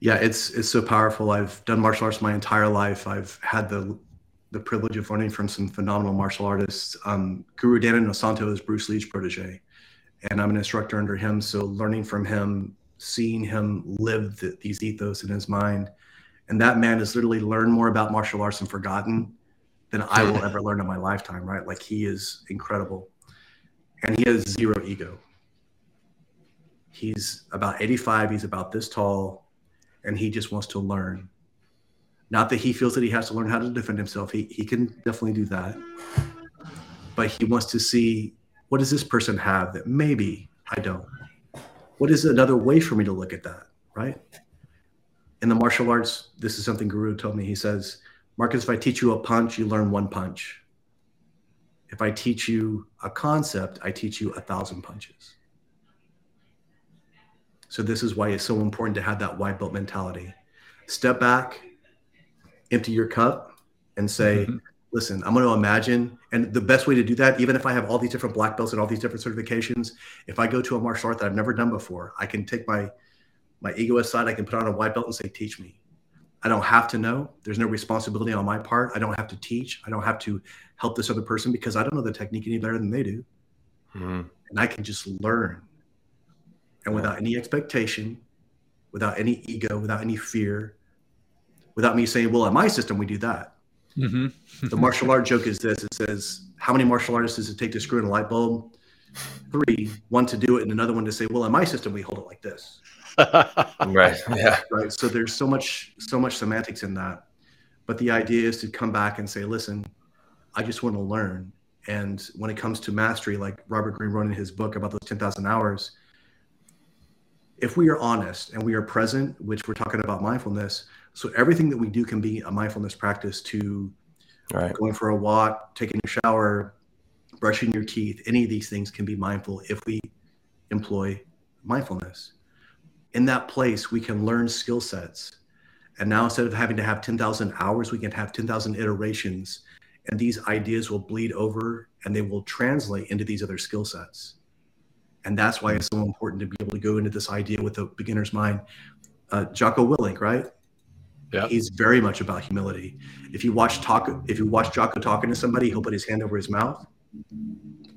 S4: Yeah, it's it's so powerful. I've done martial arts my entire life. I've had the the privilege of learning from some phenomenal martial artists. Um, Guru Dan Inosanto is Bruce Lee's protege, and I'm an instructor under him. So learning from him, seeing him live the, these ethos in his mind, and that man has literally learned more about martial arts and forgotten than I will [LAUGHS] ever learn in my lifetime. Right? Like he is incredible and he has zero ego. He's about 85, he's about this tall, and he just wants to learn. Not that he feels that he has to learn how to defend himself, he, he can definitely do that. But he wants to see what does this person have that maybe I don't? What is another way for me to look at that, right? In the martial arts, this is something Guru told me. He says, Marcus, if I teach you a punch, you learn one punch if I teach you a concept, I teach you a thousand punches. So, this is why it's so important to have that white belt mentality. Step back, empty your cup, and say, mm-hmm. Listen, I'm going to imagine. And the best way to do that, even if I have all these different black belts and all these different certifications, if I go to a martial art that I've never done before, I can take my my ego aside, I can put on a white belt and say, teach me. I don't have to know. There's no responsibility on my part. I don't have to teach. I don't have to help this other person because I don't know the technique any better than they do. Mm-hmm. And I can just learn. And without any expectation, without any ego, without any fear, without me saying, well, in my system, we do that. Mm-hmm. the martial art joke is this it says, how many martial artists does it take to screw in a light bulb? Three, one to do it, and another one to say, well, in my system, we hold it like this
S3: right. [LAUGHS] Yeah.
S4: Right. So there's so much, so much semantics in that. But the idea is to come back and say, listen, I just want to learn. And when it comes to mastery, like Robert Greene wrote in his book about those 10,000 hours, if we are honest and we are present, which we're talking about mindfulness, so everything that we do can be a mindfulness practice to right. going for a walk, taking a shower, brushing your teeth, any of these things can be mindful if we employ mindfulness in that place, we can learn skill sets. And now instead of having to have 10,000 hours, we can have 10,000 iterations. And these ideas will bleed over and they will translate into these other skill sets. And that's why it's so important to be able to go into this idea with a beginner's mind. Uh, Jocko Willink, right? Yeah. He's very much about humility. If you watch talk, if you watch Jocko talking to somebody, he'll put his hand over his mouth.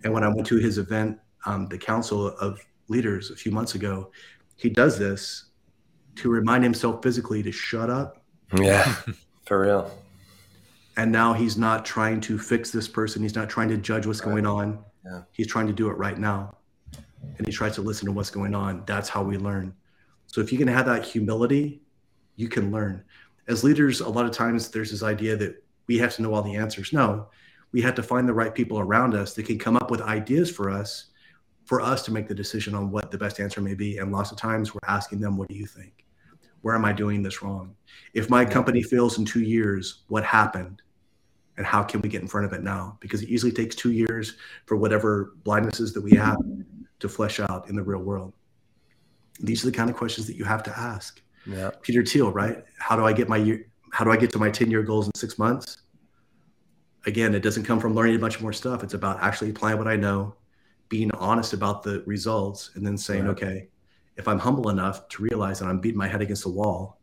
S4: And when I went to his event, um, the Council of Leaders a few months ago, he does this to remind himself physically to shut up.
S3: Yeah, for real.
S4: And now he's not trying to fix this person. He's not trying to judge what's going on. Yeah. He's trying to do it right now. And he tries to listen to what's going on. That's how we learn. So if you can have that humility, you can learn. As leaders, a lot of times there's this idea that we have to know all the answers. No, we have to find the right people around us that can come up with ideas for us for us to make the decision on what the best answer may be. And lots of times we're asking them, What do you think? Where am I doing this wrong? If my company fails in two years, what happened? And how can we get in front of it now? Because it usually takes two years for whatever blindnesses that we have to flesh out in the real world. These are the kind of questions that you have to ask.
S3: Yeah.
S4: Peter Thiel, right? How do I get my year? How do I get to my 10 year goals in six months? Again, it doesn't come from learning a bunch more stuff. It's about actually applying what I know, being honest about the results and then saying, right. okay, if I'm humble enough to realize that I'm beating my head against the wall,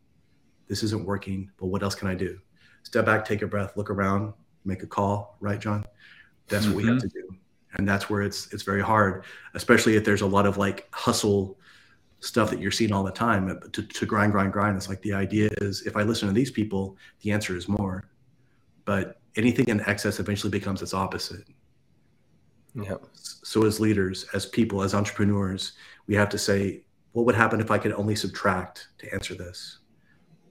S4: this isn't working, but what else can I do? Step back, take a breath, look around, make a call, right, Jon? That's mm-hmm. what we have mm-hmm. to do. And that's where it's it's very hard, especially if there's a lot of like hustle stuff that you're seeing all the time to, to grind, grind, grind. It's like the idea is if I listen to these people, the answer is more. But anything in excess eventually becomes its opposite.
S3: Yeah.
S4: So as leaders, as people, as entrepreneurs, we have to say, what would happen if I could only subtract to answer this?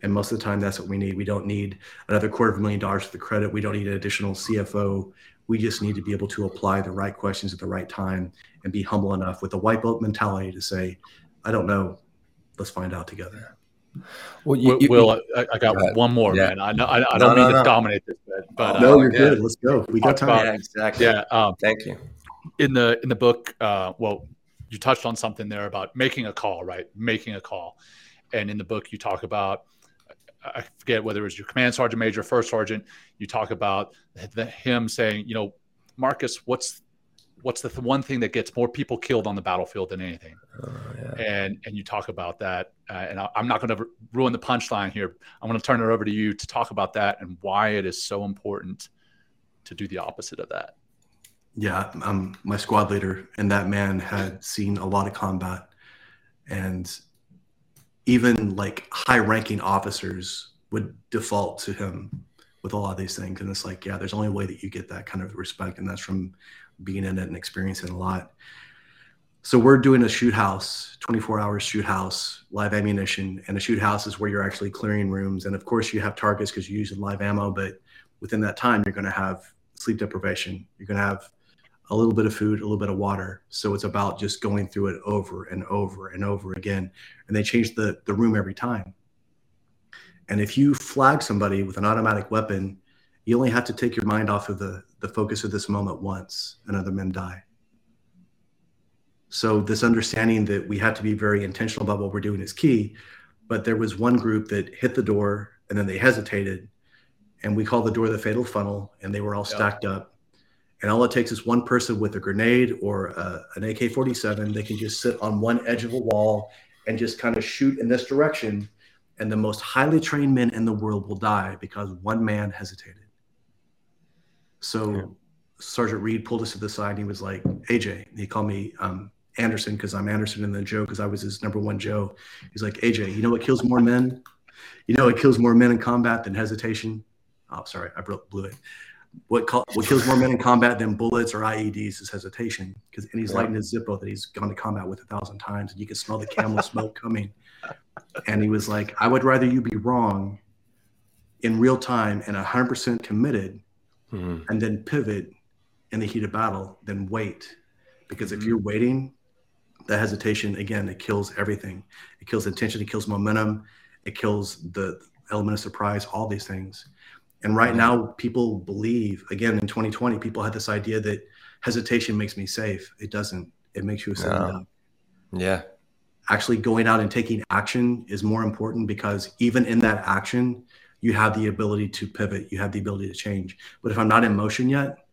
S4: And most of the time, that's what we need. We don't need another quarter of a million dollars for the credit. We don't need an additional CFO. We just need to be able to apply the right questions at the right time and be humble enough with a white belt mentality to say, I don't know. Let's find out together.
S2: Well, you, Will, you, I, I, got one more, yeah. man. I I, I don't no, mean no, to no. dominate this, but, but
S4: no, uh, you're yeah. good. Let's go. We got time. yeah, exactly.
S3: Yeah. Um, Thank you.
S2: In the in the book, uh, well, you touched on something there about making a call, right? Making a call, and in the book, you talk about I forget whether it was your command sergeant major, first sergeant. You talk about the, him saying, you know, Marcus, what's what's the th- one thing that gets more people killed on the battlefield than anything oh, yeah. and and you talk about that uh, and I, am not going to ruin the punchline here i'm going to turn it over to you to talk about that and why it is so important to do the opposite of that
S4: yeah um, my squad leader and that man had seen a lot of combat and even like high ranking officers would default to him with a lot of these things and it's like yeah there's only way that you get that kind of respect and that's from being in it and experiencing a lot. So we're doing a shoot house, 24 hour shoot house, live ammunition, and a shoot house is where you're actually clearing rooms. And of course, you have targets because you're using live ammo, but within that time, you're going to have sleep deprivation. You're going to have a little bit of food, a little bit of water. So it's about just going through it over and over and over again. And they change the, the room every time. And if you flag somebody with an automatic weapon, you only have to take your mind off of the, the focus of this moment once and other men die. So, this understanding that we have to be very intentional about what we're doing is key. But there was one group that hit the door and then they hesitated. And we call the door the fatal funnel, and they were all yeah. stacked up. And all it takes is one person with a grenade or uh, a, an AK 47. They can just sit on one edge of a wall and just kind of shoot in this direction. And the most highly trained men in the world will die because one man hesitated. So yeah. Sergeant Reed pulled us to the side and he was like, AJ, he called me um, Anderson because I'm Anderson and then Joe because I was his number one Joe. He's like, AJ, you know what kills more men? You know, it kills more men in combat than hesitation. Oh, sorry, I blew it. What, what kills more men in combat than bullets or IEDs is hesitation. Because and he's yeah. lighting his Zippo that he's gone to combat with a thousand times, and you can smell the camel [LAUGHS] smoke coming. And he was like, "I would rather you be wrong in real time and 100% committed mm-hmm. and then pivot in the heat of battle Then wait. Because mm-hmm. if you're waiting, the hesitation, again, it kills everything. It kills intention, it kills momentum, it kills the element of surprise, all these things. And right mm-hmm. now, people believe, again, in 2020, people had this idea that hesitation makes me safe. It doesn't, it makes you a second up.
S3: Yeah.
S4: Actually, going out and taking action is more important because even in that action, you have the ability to pivot, you have the ability to change. But if I'm not in motion yet,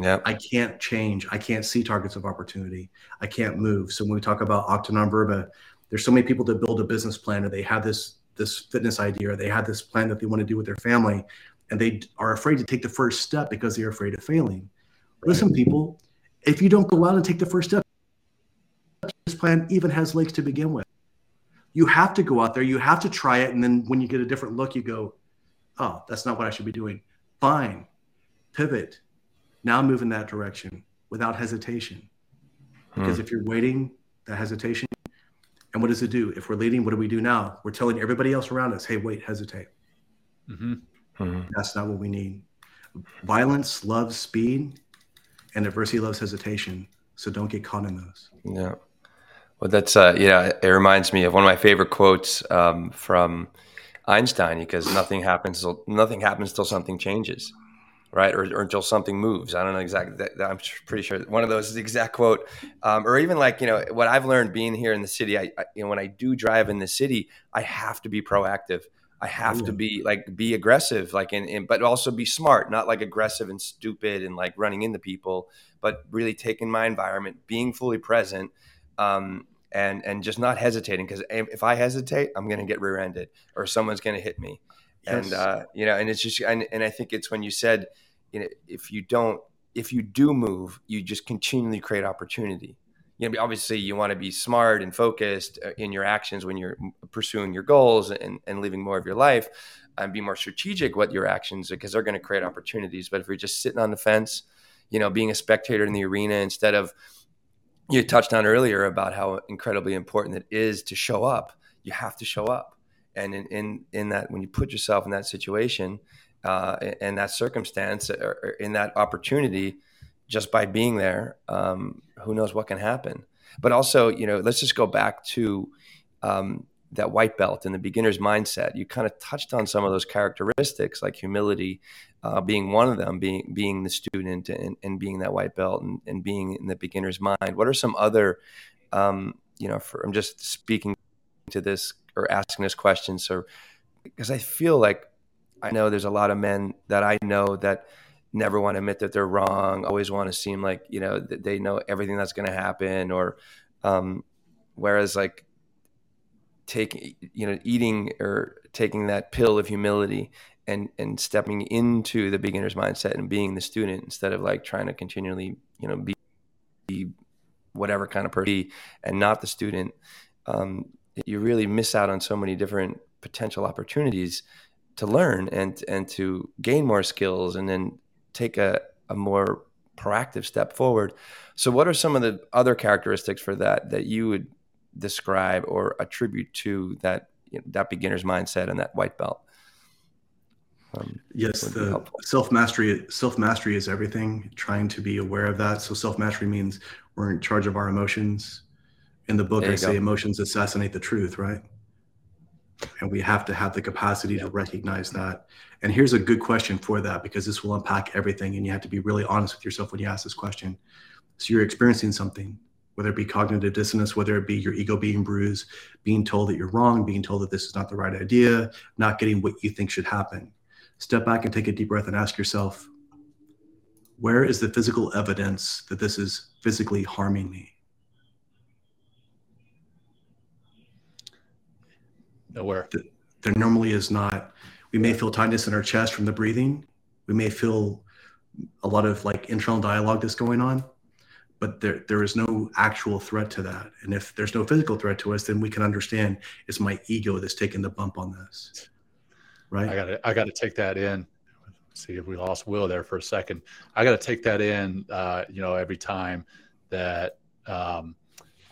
S4: yeah. I can't change. I can't see targets of opportunity. I can't move. So when we talk about Acta Non Verba, there's so many people that build a business plan or they have this this fitness idea or they have this plan that they want to do with their family and they are afraid to take the first step because they're afraid of failing. Right. Listen, people, if you don't go out and take the first step, this plan even has legs to begin with. You have to go out there, you have to try it, and then when you get a different look, you go, oh, that's not what I should be doing. Fine, pivot. Now move in that direction without hesitation. Because hmm. if you're waiting, that hesitation, and what does it do? If we're leading, what do we do now? We're telling everybody else around us, hey, wait, hesitate. Mm-hmm. Hmm. That's not what we need. Violence loves speed, and adversity loves hesitation. So don't get caught in those.
S3: Yeah. Well, that's, uh, yeah, it reminds me of one of my favorite quotes um, from Einstein because nothing happens till nothing happens till something changes, right? Or, or until something moves. I don't know exactly. I'm pretty sure one of those is the exact quote. Um, or even like you know what I've learned being here in the city. I, I, you know when I do drive in the city, I have to be proactive. I have Ooh. to mm. be like be aggressive, like and, and but also be smart, not like aggressive and stupid and like running into people, but really taking my environment, being fully present. Um, and and just not hesitating because if I hesitate, I'm going to get rear-ended or someone's going to hit me. Yes. And uh, you know, and it's just and, and I think it's when you said, you know, if you don't if you do move, you just continually create opportunity. You know, obviously you want to be smart and focused uh, in your actions when you're pursuing your goals and, and living more of your life and be more strategic with your actions because they're going to create opportunities. But if you're just sitting on the fence, you know, being a spectator in the arena instead of, you touched on earlier about how incredibly important it is to show up. You have to show up, and in in, in that when you put yourself in that situation, uh, in that circumstance, or, or in that opportunity, just by being there, um, who knows what can happen. But also, you know, let's just go back to um, that white belt and the beginner's mindset. You kind of touched on some of those characteristics like humility uh, being one of them, being being the student and, and being that white belt and, and being in the beginner's mind. What are some other, um, you know, for, I'm just speaking to this or asking this question, so because I feel like I know there's a lot of men that I know that never want to admit that they're wrong, always want to seem like you know they know everything that's going to happen, or um, whereas like taking you know eating or taking that pill of humility and and stepping into the beginner's mindset and being the student instead of like trying to continually you know be, be whatever kind of person and not the student um, you really miss out on so many different potential opportunities to learn and and to gain more skills and then take a, a more proactive step forward so what are some of the other characteristics for that that you would describe or attribute to that you know, that beginner's mindset and that white belt
S4: um, yes, the self mastery self mastery is everything. Trying to be aware of that. So self mastery means we're in charge of our emotions. In the book, I say emotions assassinate the truth, right? And we have to have the capacity yeah. to recognize that. And here's a good question for that because this will unpack everything. And you have to be really honest with yourself when you ask this question. So you're experiencing something, whether it be cognitive dissonance, whether it be your ego being bruised, being told that you're wrong, being told that this is not the right idea, not getting what you think should happen. Step back and take a deep breath and ask yourself, where is the physical evidence that this is physically harming me?
S2: Nowhere.
S4: There normally is not. We may feel tightness in our chest from the breathing. We may feel a lot of like internal dialogue that's going on, but there, there is no actual threat to that. And if there's no physical threat to us, then we can understand it's my ego that's taking the bump on this.
S2: Right. I got to I got to take that in. see if we lost Will there for a second. I got to take that in. Uh, you know, every time that um,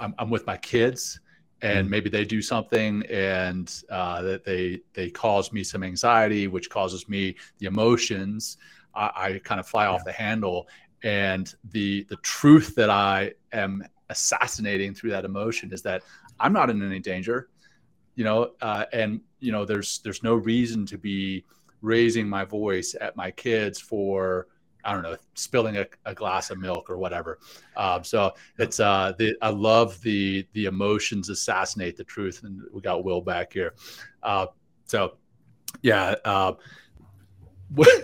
S2: I'm, I'm with my kids and mm-hmm. maybe they do something and uh, that they they cause me some anxiety which causes me the emotions i, I kind of fly yeah. off the handle and the the truth that i am assassinating through that emotion is that i'm not in any danger you know, uh, and you know, there's there's no reason to be raising my voice at my kids for I don't know spilling a, a glass of milk or whatever. Um, so it's uh, the I love the the emotions assassinate the truth, and we got Will back here. Uh, so yeah, uh, [LAUGHS]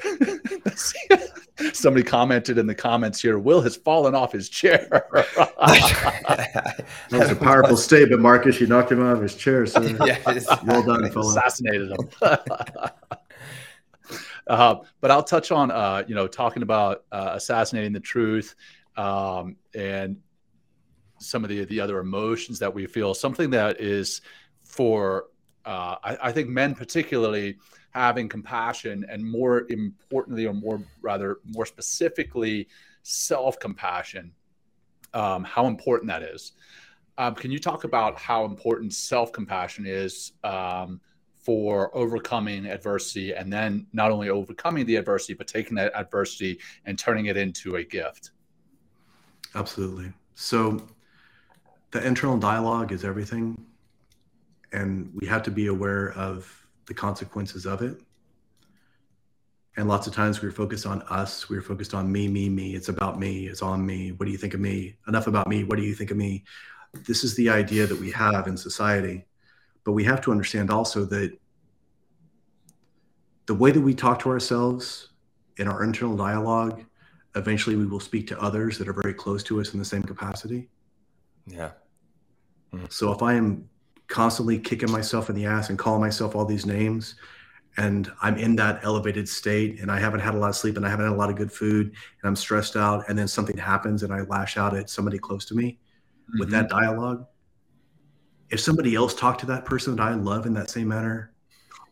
S2: Somebody commented in the comments here, Will has fallen off his chair.
S4: that was a powerful [LAUGHS] statement, Marcus. You knocked him out of his chair, sir. [LAUGHS]
S2: yes. Well done, fellow. Assassinated him. Uh, but I'll touch on, uh, you know, talking about uh, assassinating the truth um, and some of the, the other emotions that we feel. Something that is for, uh, I, I think, men particularly – having compassion and more importantly or more rather more specifically self-compassion um, how important that is um, can you talk about how important self-compassion is um, for overcoming adversity and then not only overcoming the adversity but taking that adversity and turning it into a gift
S4: absolutely so the internal dialogue is everything and we have to be aware of the consequences of it. And lots of times we were focused on us. We were focused on me, me, me. It's about me. It's on me. What do you think of me? Enough about me. What do you think of me? This is the idea that we have in society. But we have to understand also that the way that we talk to ourselves in our internal dialogue, eventually we will speak to others that are very close to us in the same capacity.
S3: Yeah. Mm-hmm.
S4: So if I am constantly kicking myself in the ass and calling myself all these names. And I'm in that elevated state and I haven't had a lot of sleep and I haven't had a lot of good food and I'm stressed out. And then something happens and I lash out at somebody close to me mm-hmm. with that dialogue. If somebody else talked to that person that I love in that same manner,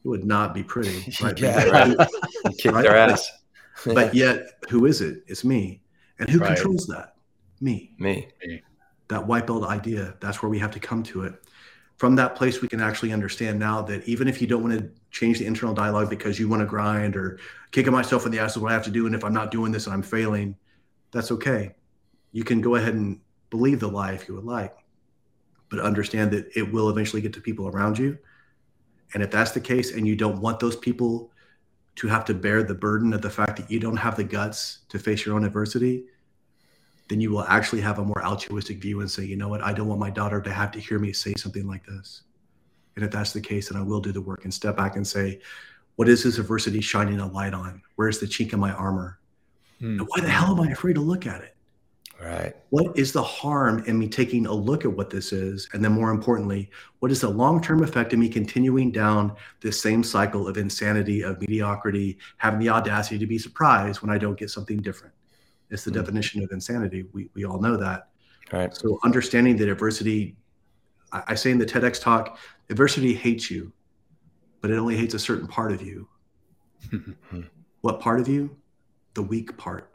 S4: it would not be pretty. [LAUGHS] Right? yeah,
S3: right. [LAUGHS] Kick right? their ass.
S4: But, yet, who is it? It's me. And who right. controls that? Me.
S3: Me.
S4: That white belt idea. That's where we have to come to it from that place we can actually understand now that even if you don't want to change the internal dialogue because you want to grind or kicking myself in the ass is what i have to do and if i'm not doing this and i'm failing that's okay you can go ahead and believe the lie if you would like but understand that it will eventually get to people around you and if that's the case and you don't want those people to have to bear the burden of the fact that you don't have the guts to face your own adversity then you will actually have a more altruistic view and say, you know what, I don't want my daughter to have to hear me say something like this. And if that's the case, then I will do the work and step back and say, what is this adversity shining a light on? Where's the chink in my armor? Hmm. why the hell am I afraid to look at it?
S3: Right.
S4: What is the harm in me taking a look at what this is? And then, more importantly, what is the long term effect of me continuing down this same cycle of insanity, of mediocrity, having the audacity to be surprised when I don't get something different? It's the mm-hmm. definition of insanity. We, we all know that.
S3: Right.
S4: So understanding the adversity, I, I say in the TEDx talk, adversity hates you, but it only hates a certain part of you. Hmm. what part of you? The weak part.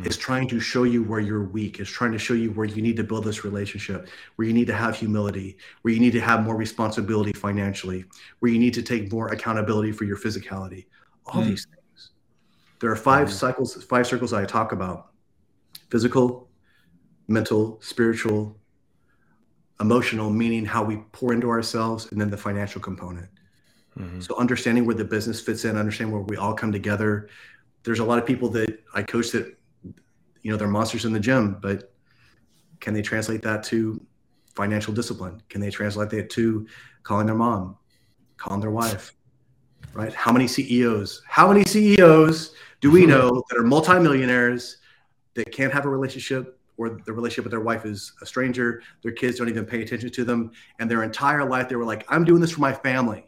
S4: Mm. It's trying to show you where you're weak. It's trying to show you where you need to build this relationship, where you need to have humility, where you need to have more responsibility financially, where you need to take more accountability for your physicality. All mm. these things. There are 5 mm-hmm. cycles, five circles I talk about: physical, mental, spiritual, emotional, meaning how we pour into ourselves, and then the financial component. Mm-hmm. So understanding where the business fits in, understanding where we all come together. There's a lot of people that I coach that, you know, they're monsters in the gym, but can they translate that to financial discipline? Can they translate that to calling their mom, calling their wife, right? How many CEOs? How many CEOs do we mm-hmm. know that are multimillionaires that can't have a relationship or the relationship with their wife is a stranger, their kids don't even pay attention to them, and their entire life they were like, I'm doing this for my family.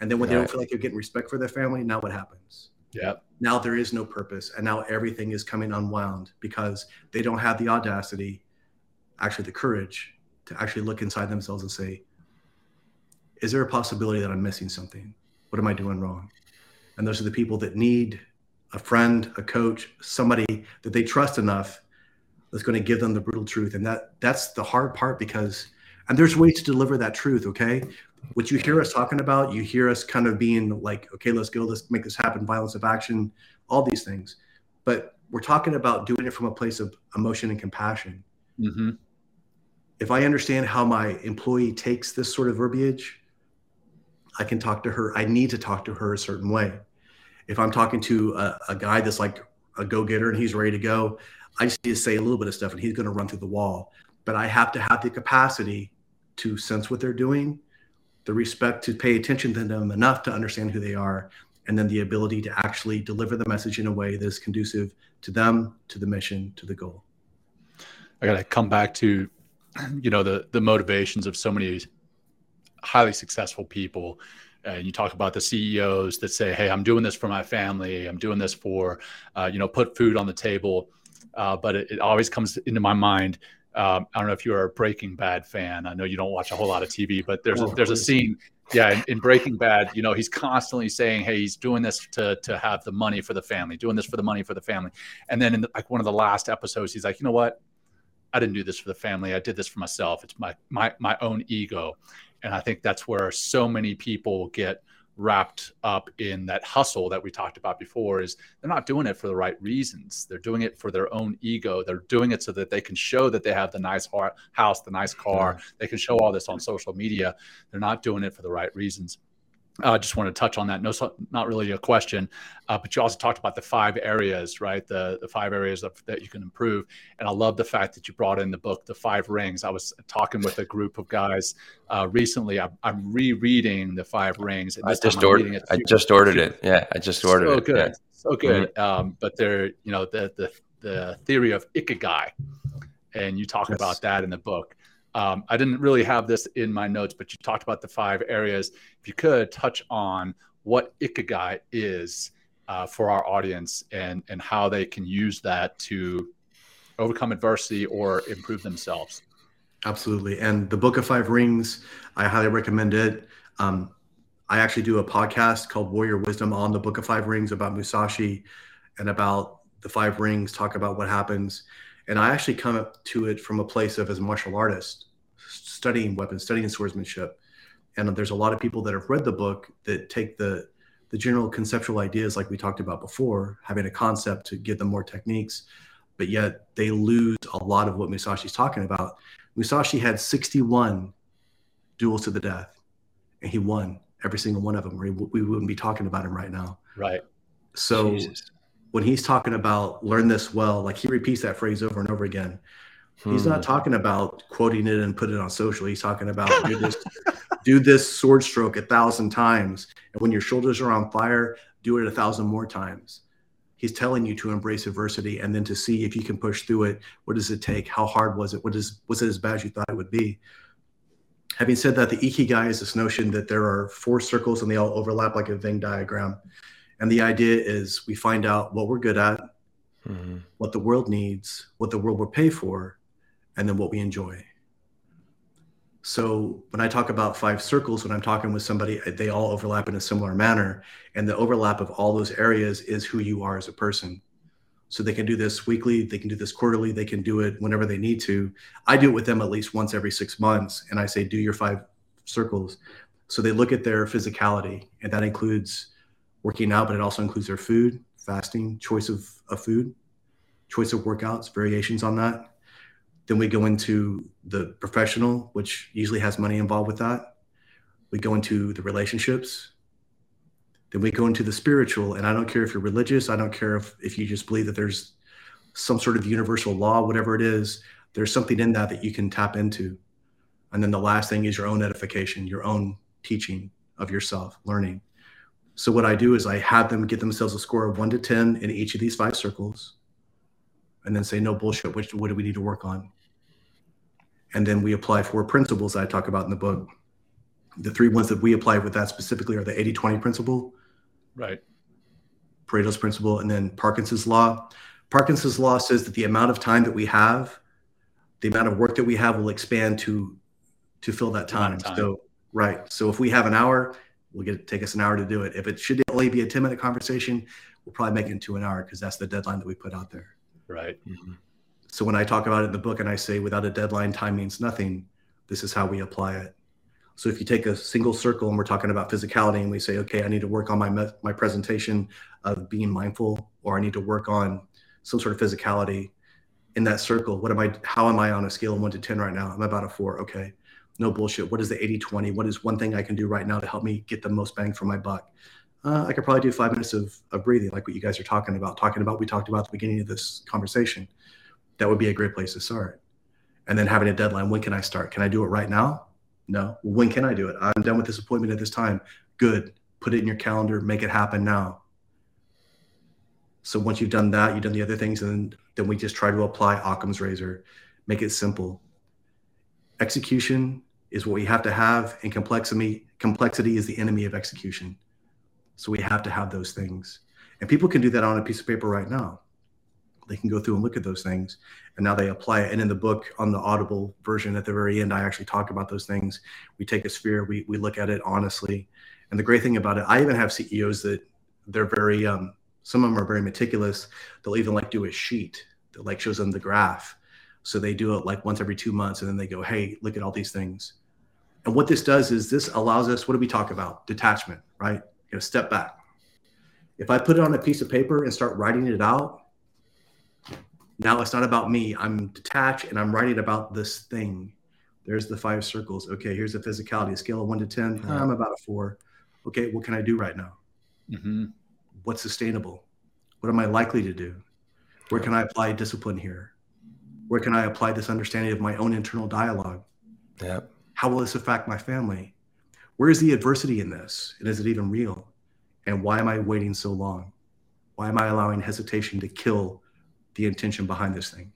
S4: And then when right. they don't feel like they're getting respect for their family, now what happens?
S3: Yeah.
S4: Now there is no purpose, and now everything is coming unwound because they don't have the audacity, actually the courage, to actually look inside themselves and say, "Is there a possibility that I'm missing something? What am I doing wrong? And those are the people that need a friend, a coach, somebody that they trust enough that's going to give them the brutal truth. And that that's the hard part because and there's ways to deliver that truth, okay? What you hear us talking about, you hear us kind of being like, okay, let's go, let's make this happen, violence of action, all these things. But we're talking about doing it from a place of emotion and compassion. Mm-hmm. If I understand how my employee takes this sort of verbiage, I can talk to her. I need to talk to her a certain way. If I'm talking to a, a guy that's like a go getter and he's ready to go, I just need to say a little bit of stuff and he's going to run through the wall. But I have to have the capacity to sense what they're doing, the respect to pay attention to them enough to understand who they are, and then the ability to actually deliver the message in a way that is conducive to them, to the mission, to the goal.
S3: I got to come back to, you know, the the motivations of so many highly successful people and you talk about the CEOs that say, "Hey, I'm doing this for my family. I'm doing this for, uh, you know, put food on the table." Uh, but it, it, always comes into my mind. Um, I don't know if you are a Breaking Bad fan. I know you don't watch a whole lot of TV, but there's oh, a, there's a scene, yeah, in, in, Breaking Bad. You know, he's constantly saying, "Hey, he's doing this to to have the money for the family, doing this for the money for the family." And then in the, like one of the last episodes, he's like, "You know what? I didn't do this for the family. I did this for myself. It's my my my own ego." And I think that's where so many people get wrapped up in that hustle that we talked about before is they're not doing it for the right reasons. They're doing it for their own ego. They're doing it so that they can show that they have the nice house, the nice car. They can show all this on social media. They're not doing it for the right reasons. I uh, just want to touch on that. No, not really a question, uh, but you also talked about the five areas, right? The the five areas of, that you can improve. And I love the fact that you brought in the book, The Five Rings. I was talking with a group of guys uh, recently. I, I'm, rereading The Five Rings. I just ordered. It I just ordered it. Yeah, I just ordered so it. Good. Yeah. So mm-hmm. good. Mm-hmm. Um, but they're you know the the the theory of ikigai, and you talk yes. about that in the book. Um, I didn't really have this in my notes, but you talked about the five areas. If you could touch on what Ikigai is uh, for our audience and, and how they can use that to overcome adversity or improve themselves.
S4: Absolutely. And the Book of Five Rings, I highly recommend it. Um, I actually do a podcast called Warrior Wisdom on the Book of Five Rings about Musashi and about the Five Rings, talk about what happens. And I actually come up to it from a place of as a martial artist, studying weapons, studying swordsmanship. And there's a lot of people that have read the book that take the the general conceptual ideas like we talked about before, having a concept to give them more techniques, but yet they lose a lot of what Musashi's talking about. Musashi had 61 duels to the death, and he won every single one of them, or we wouldn't be talking about him right now.
S3: Right.
S4: So Jesus when he's talking about learn this well, like he repeats that phrase over and over again. Hmm. He's not hmm. talking about quoting it and putting it on social. He's talking about do, this, [LAUGHS] do this sword stroke a thousand times. And when your shoulders are on fire, do it a thousand more times. He's telling you to embrace adversity and then to see if you can push through it. What does it take? How hard was it? What is was it as bad as you thought it would be? Having said that, the ikigai is this notion that there are four circles and they all overlap like a Venn diagram. And the idea is we find out what we're good at, mm-hmm. what the world needs, what the world will pay for, and then what we enjoy. So when I talk about five circles, when I'm talking with somebody, they all overlap in a similar manner. And the overlap of all those areas is who you are as a person. So they can do this weekly, they can do this quarterly, they can do it whenever they need to. I do it with them at least once every six months. And I say, do your five circles. So they look at their physicality, and that includes working out, but it also includes their food, fasting, choice of, of food, choice of workouts, variations on that. Then we go into the professional, which usually has money involved with that. We go into the relationships. Then we go into the spiritual. And I don't care if you're religious, I don't care if, if you just believe that there's some sort of universal law, whatever it is, there's something in that that you can tap into. And then the last thing is your own edification, your own teaching of yourself, learning. So what I do is I have them get themselves a score of one to ten in each of these five circles, and then say, "No bullshit. Which what do we need to work on?" And then we apply four principles that I talk about in the book. The three ones that we apply with that specifically are the 80-20 principle,
S3: right?
S4: Pareto's principle, and then Parkinson's law. Parkinson's law says that the amount of time that we have, the amount of work that we have, will expand to to fill that time. time. So right. So if we have an hour We'll get take us an hour to do it. If it should only be a 10 minute conversation, we'll probably make it into an hour because that's the deadline that we put out there.
S3: Right. Mm-hmm.
S4: So when I talk about it in the book and I say without a deadline, time means nothing, this is how we apply it. So if you take a single circle and we're talking about physicality and we say, okay, I need to work on my me- my presentation of being mindful, or I need to work on some sort of physicality in that circle. What am I? How am I on a scale of one to ten right now? I'm about a four. Okay, no bullshit. What is the 80 20? What is one thing I can do right now to help me get the most bang for my buck? Uh, I could probably do five minutes of, of breathing, like what you guys are talking about. Talking about, we talked about at the beginning of this conversation. That would be a great place to start. And then having a deadline. When can I start? Can I do it right now? No. When can I do it? I'm done with this appointment at this time. Good. Put it in your calendar. Make it happen now. So once you've done that, you've done the other things, and then we just try to apply Occam's razor, make it simple. Execution is what we have to have, and complexity complexity is the enemy of execution. So we have to have those things, and people can do that on a piece of paper right now. They can go through and look at those things, and now they apply it. And in the book, on the Audible version at the very end, I actually talk about those things. We take a sphere, we we look at it honestly, and the great thing about it, I even have CEOs that they're very um, some of them are very meticulous. They'll even like do a sheet that like shows them the graph. So they do it like once every two months, and then they go, "Hey, look at all these things." And what this does is this allows us, what do we talk about? Detachment, right? You know, step back. If I put it on a piece of paper and start writing it out, now it's not about me. I'm detached and I'm writing about this thing. There's the five circles. Okay, here's the physicality, scale of one to 10. I'm about a four. Okay, what can I do right now? Mm-hmm. What's sustainable? What am I likely to do? Where can I apply discipline here? Where can I apply this understanding of my own internal dialogue?
S3: Yep.
S4: How will this affect my family? Where is the adversity in this? And is it even real? And why am I waiting so long? Why am I allowing hesitation to kill the intention behind this thing?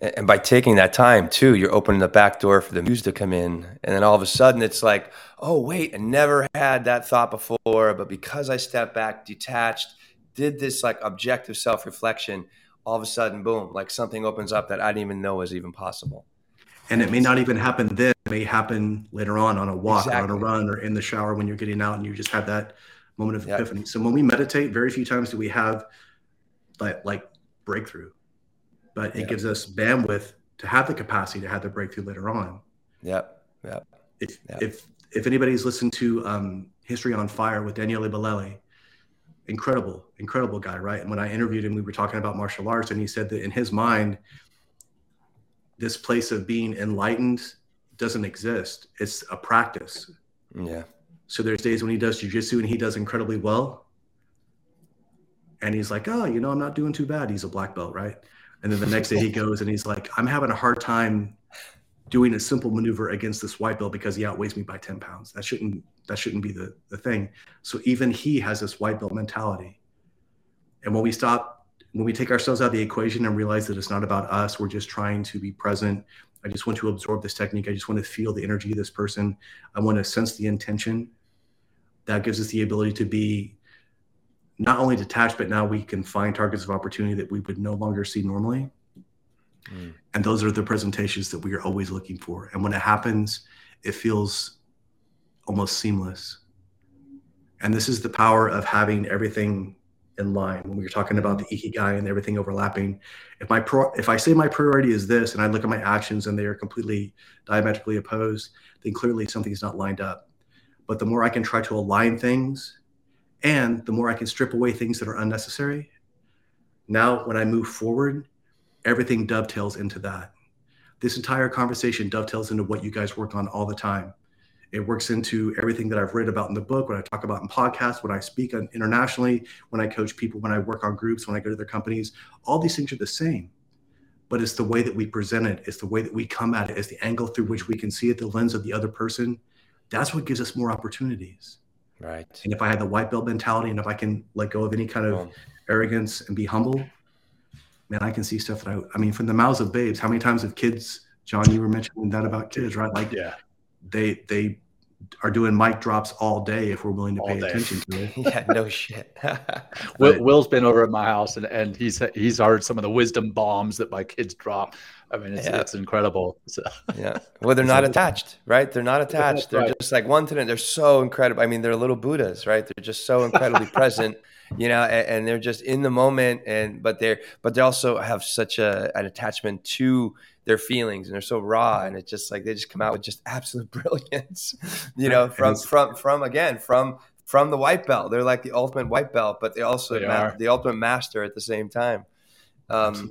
S3: And by taking that time too, you're opening the back door for the muse to come in. And then all of a sudden it's like, oh, wait, I never had that thought before. But because I stepped back, detached, did this like objective self reflection, all of a sudden, boom, like something opens up that I didn't even know was even possible.
S4: And it may not even happen then. It may happen later on on a walk, exactly. or on a run, or in the shower when you're getting out and you just have that moment of yep. epiphany. So when we meditate, very few times do we have like like breakthrough, but it yep. gives us bandwidth to have the capacity to have the breakthrough later on.
S3: Yep. Yep.
S4: If
S3: yep.
S4: if if anybody's listened to um, History on Fire with Daniele Bolelli, incredible, incredible guy, right? And when I interviewed him, we were talking about martial arts, and he said that in his mind, this place of being enlightened doesn't exist. It's a practice.
S3: Yeah.
S4: So there's days when he does jujitsu and he does incredibly well. And he's like, oh, you know, I'm not doing too bad. He's a black belt, right? And then the next day he [LAUGHS] goes and he's like, I'm having a hard time doing a simple maneuver against this white belt because he outweighs me by 10 pounds. That shouldn't that shouldn't be the, the thing. So even he has this white belt mentality. And when we stop when we take ourselves out of the equation and realize that it's not about us, we're just trying to be present. I just want to absorb this technique. I just want to feel the energy of this person. I want to sense the intention. That gives us the ability to be not only detached, but now we can find targets of opportunity that we would no longer see normally. Mm. And those are the presentations that we are always looking for. And when it happens, it feels almost seamless. And this is the power of having everything in line when we were talking about the ikigai and everything overlapping if my pro- if i say my priority is this and i look at my actions and they are completely diametrically opposed then clearly something's not lined up but the more i can try to align things and the more i can strip away things that are unnecessary now when i move forward everything dovetails into that this entire conversation dovetails into what you guys work on all the time it works into everything that I've read about in the book, what I talk about in podcasts, when I speak internationally, when I coach people, when I work on groups, when I go to their companies. All these things are the same, but it's the way that we present it, it's the way that we come at it, it's the angle through which we can see it, the lens of the other person. That's what gives us more opportunities.
S3: Right.
S4: And if I had the white belt mentality and if I can let go of any kind of oh. arrogance and be humble, man, I can see stuff that I, I mean, from the mouths of babes, how many times have kids, Jon, you were mentioning that about kids, right? Like,
S3: yeah.
S4: They, they are doing mic drops all day if we're willing to all pay day. attention
S3: to it. [LAUGHS] yeah, no [LAUGHS] shit. [LAUGHS] Will, Will's been over at my house and, and he's he's heard some of the wisdom bombs that my kids drop. I mean, it's, yeah. it's incredible. So. Yeah. Well, they're not attached, right? They're not attached. They're right. just like one to They're so incredible. I mean, they're little Buddhas, right? They're just so incredibly present, you know, and, and, they're just in the moment. And, but they're, but they also have such a, an attachment to their feelings and they're so raw and it's just like they just come out with just [LAUGHS] absolute brilliance [LAUGHS] you know from from from again from from the white belt they're like the ultimate white belt but they also they ma- the ultimate master at the same time um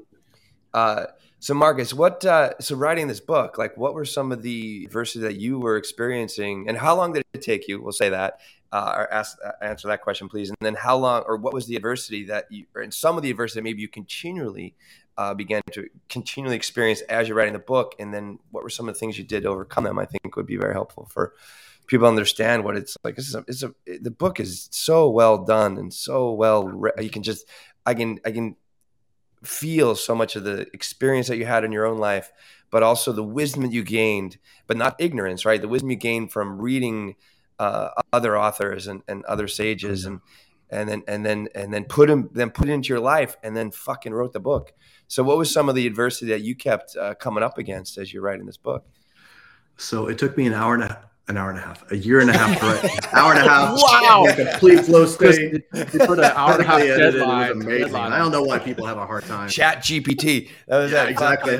S3: uh so marcus what uh so writing this book like what were some of the verses that you were experiencing and how long did it take you we'll say that uh, or ask, uh, answer that question, please. And then how long, or what was the adversity that you, or in some of the adversity maybe you continually uh, began to continually experience as you're writing the book, and then what were some of the things you did to overcome them? I think would be very helpful for people understand what it's like. It's a, it's a the book is so well done and so well. Re- you can just I can I can feel so much of the experience that you had in your own life, but also the wisdom that you gained, but not ignorance, right? The wisdom you gained from reading uh, other authors and, and other sages mm-hmm. and and then and then and then put him then put it into your life and then fucking wrote the book. So what was some of the adversity that you kept uh, coming up against as you're writing this book?
S4: So it took me an hour and a an hour and a half, a year and a half, an hour and a half. [LAUGHS] wow, a complete flow state. put an hour and a half deadline. It was amazing. Deadline. I don't know why people have a hard time.
S3: Chat GPT. That was yeah, exactly.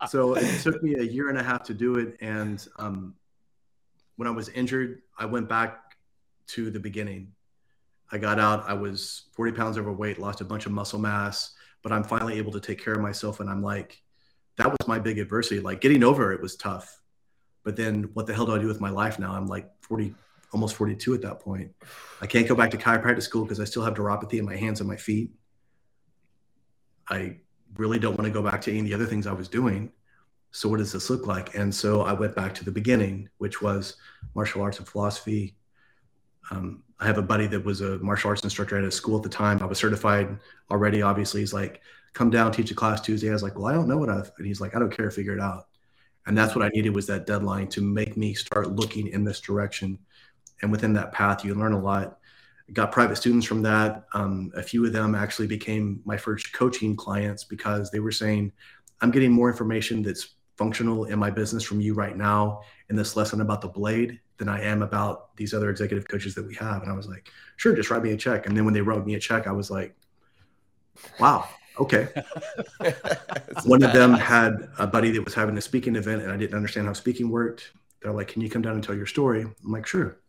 S4: [LAUGHS] so it took me a year and a half to do it, and um, when I was injured, I went back to the beginning. I got out, I was 40 pounds overweight, lost a bunch of muscle mass, but I'm finally able to take care of myself. And I'm like, that was my big adversity. Like getting over it was tough. But then what the hell do I do with my life now? I'm like 40, almost 42 at that point. I can't go back to chiropractic school because I still have neuropathy in my hands and my feet. I really don't want to go back to any of the other things I was doing. So what does this look like? And so I went back to the beginning, which was martial arts and philosophy, um, I have a buddy that was a martial arts instructor at a school at the time. I was certified already, obviously. He's like, come down, teach a class Tuesday. I was like, well, I don't know what I, and he's like, I don't care, figure it out. And that's what I needed was that deadline to make me start looking in this direction. And within that path, you learn a lot. Got private students from that. Um, a few of them actually became my first coaching clients because they were saying, I'm getting more information that's functional in my business from you right now in this lesson about the blade than I am about these other executive coaches that we have. And I was like, sure, just write me a check. And then when they wrote me a check, I was like, wow, okay. [LAUGHS] One of them had a buddy that was having a speaking event and I didn't understand how speaking worked. They're like, can you come down and tell your story? I'm like, sure.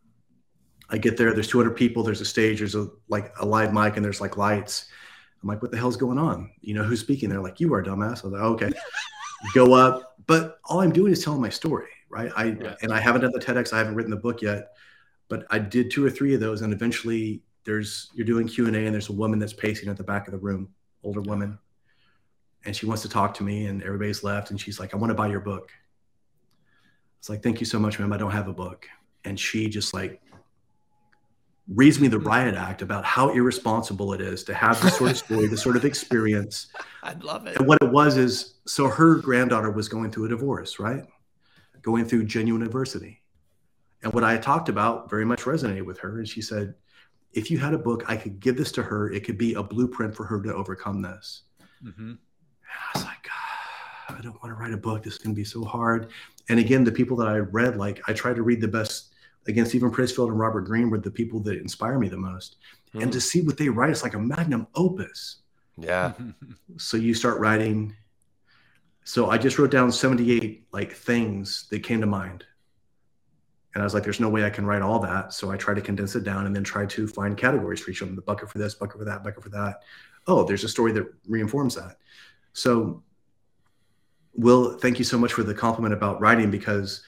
S4: I get there, there's 200 people, there's a stage, there's a, like a live mic and there's like lights. I'm like, what the hell's going on? You know, who's speaking? They're like, you are dumbass. I was like, okay, [LAUGHS] go up. But all I'm doing is telling my story right? I and I haven't done the TEDx, I haven't written the book yet, but I did two or three of those, and eventually there's you're doing Q and A, and there's a woman that's pacing at the back of the room, older woman, and she wants to talk to me, and everybody's left, and she's like, "I want to buy your book." It's like, "Thank you so much, ma'am. I don't have a book," and she just like reads me the mm-hmm. riot act about how irresponsible it is to have the sort of story, the sort of [LAUGHS] experience.
S3: I'd love it.
S4: And what it was is so her granddaughter was going through a divorce, right? going through genuine adversity. And what I talked about very much resonated with her. And she said, if you had a book, I could give this to her. It could be a blueprint for her to overcome this. Mm-hmm. And I was like, oh, I don't want to write a book. This is going to be so hard. And again, the people that I read, like I tried to read the best, again, Steven Pressfield and Robert Greene were the people that inspire me the most. Mm-hmm. And hmm. to see what they write, it's like a magnum opus.
S3: Yeah.
S4: [LAUGHS] so you start writing so I just wrote down 78 like things that came to mind. And I was like, there's no way I can write all that. So I tried to condense it down and then try to find categories for each of them the bucket for this, bucket for that, bucket for that. Oh, there's a story that reinforms that. So, Will, thank you so much for the compliment about writing because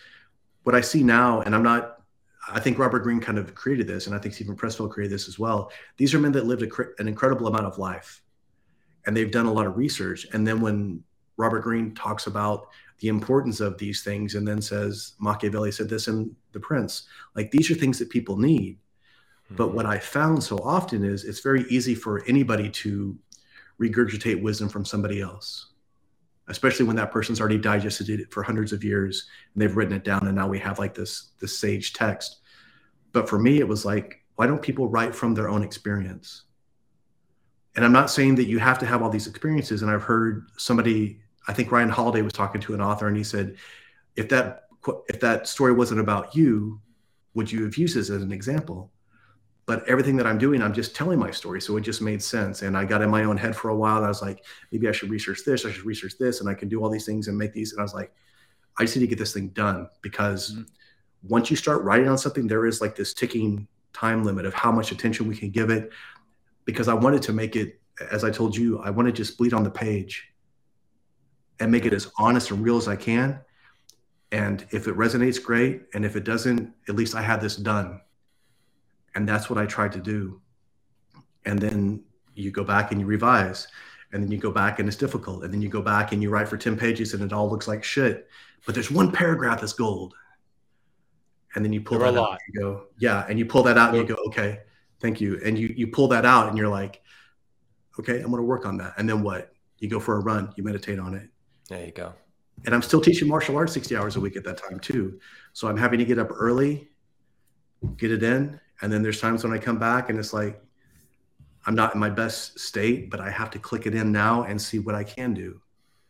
S4: what I see now, and I'm not, I think Robert Greene kind of created this, and I think Steven Pressfield created this as well. These are men that lived a, an incredible amount of life and they've done a lot of research. And then when Robert Greene talks about the importance of these things and then says, Machiavelli said this in The Prince. Like these are things that people need. Mm-hmm. But what I found so often is it's very easy for anybody to regurgitate wisdom from somebody else, especially when that person's already digested it for hundreds of years and they've written it down. And now we have like this, this sage text. But for me, it was like, why don't people write from their own experience? And I'm not saying that you have to have all these experiences. And I've heard somebody I think Ryan Holiday was talking to an author and he said, if that if that story wasn't about you, would you have used this as an example? But everything that I'm doing, I'm just telling my story. So it just made sense. And I got in my own head for a while. I was like, maybe I should research this, I should research this, and I can do all these things and make these. And I was like, I just need to get this thing done because mm-hmm. once you start writing on something, there is like this ticking time limit of how much attention we can give it. Because I wanted to make it, as I told you, I want to just bleed on the page and make it as honest and real as I can. And if it resonates, great. And if it doesn't, at least I had this done. And that's what I tried to do. And then you go back and you revise. And then you go back and it's difficult. And then you go back and you write for 10 pages and it all looks like shit. But there's one paragraph that's gold. And then you pull there that out. you go, yeah. And you pull that out yeah. and you go, okay, thank you. And you you pull that out and you're like, okay, I'm gonna work on that. And then what? You go for a run, you meditate on it,
S3: there you go.
S4: And I'm still teaching martial arts 60 hours a week at that time too. So I'm having to get up early, get it in. And then there's times when I come back and it's like, I'm not in my best state, but I have to click it in now and see what I can do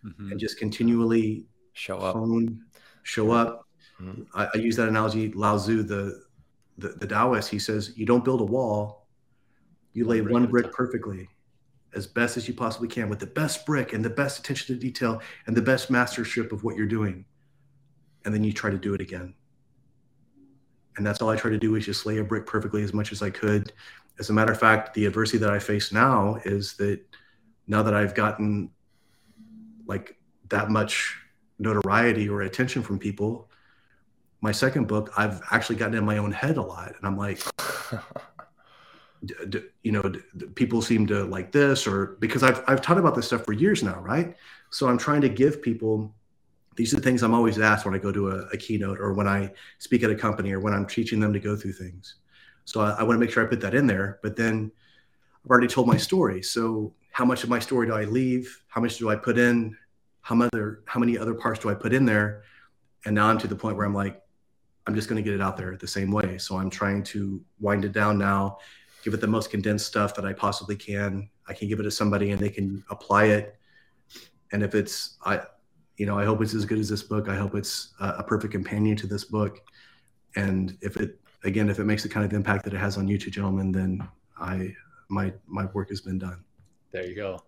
S4: mm-hmm. and just continually
S3: show up, phone,
S4: show up. Mm-hmm. I, I, use that analogy, Lao Tzu, the, the, the Taoist, he says, you don't build a wall, you lay one brick perfectly as best as you possibly can with the best brick and the best attention to detail and the best mastership of what you're doing. And then you try to do it again. And that's all I try to do is just lay a brick perfectly as much as I could. As a matter of fact, the adversity that I face now is that now that I've gotten like that much notoriety or attention from people, my second book, I've actually gotten in my own head a lot. And I'm like, [LAUGHS] d- you know, d- people seem to like this, or because I've I've taught about this stuff for years now, right? So I'm trying to give people. These are the things I'm always asked when I go to a, a keynote or when I speak at a company or when I'm teaching them to go through things. So I, I want to make sure I put that in there. But then I've already told my story. So how much of my story do I leave? How much do I put in? How other, how many other parts do I put in there? And now I'm to the point where I'm like, I'm just going to get it out there the same way. So I'm trying to wind it down now give it the most condensed stuff that I possibly can. I can give it to somebody and they can apply it. And if it's, I, you know, I hope it's as good as this book. I hope it's a, a perfect companion to this book. And if it, again, if it makes the kind of impact that it has on you two gentlemen, then I, my, my work has been done.
S3: There you go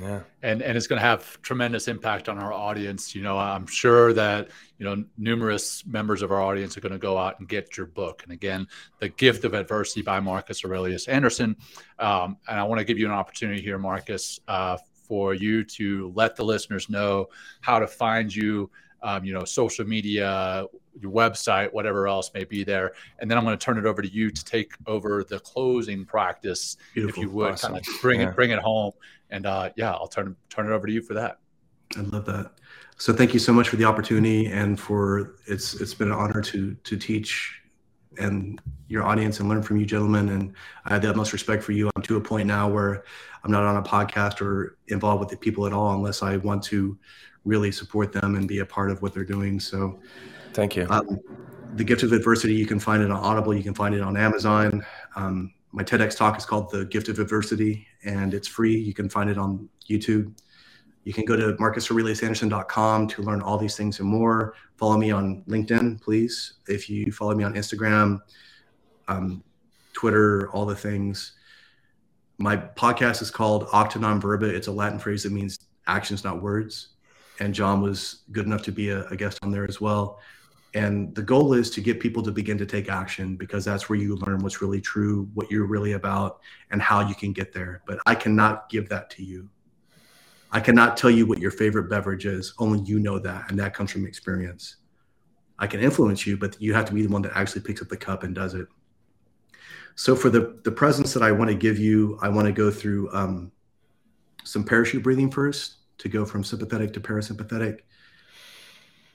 S3: yeah and and it's going to have tremendous impact on our audience you know i'm sure that you know numerous members of our audience are going to go out and get your book and again the gift of adversity by marcus aurelius anderson um, and i want to give you an opportunity here marcus uh, for you to let the listeners know how to find you um, you know social media your website whatever else may be there and then i'm going to turn it over to you to take over the closing practice Beautiful. if you would awesome. kind of bring yeah. it bring it home and uh, yeah, I'll turn turn it over to you for that.
S4: I love that. So thank you so much for the opportunity and for it's it's been an honor to to teach and your audience and learn from you gentlemen and i have the utmost respect for you i'm to a point now where i'm not on a podcast or involved with the people at all unless i want to really support them and be a part of what they're doing so
S3: thank you um,
S4: the gift of adversity you can find it on audible you can find it on amazon um, my TEDx talk is called The Gift of Adversity, and it's free. You can find it on YouTube. You can go to marcusaureliusanderson.com to learn all these things and more. Follow me on LinkedIn, please. If you follow me on Instagram, um, Twitter, all the things. My podcast is called Acta Non Verba. It's a Latin phrase that means actions, not words. And Jon was good enough to be a, a guest on there as well. And the goal is to get people to begin to take action because that's where you learn what's really true, what you're really about, and how you can get there. But I cannot give that to you. I cannot tell you what your favorite beverage is. Only you know that. And that comes from experience. I can influence you, but you have to be the one that actually picks up the cup and does it. So, for the, the presence that I want to give you, I want to go through um, some parachute breathing first to go from sympathetic to parasympathetic.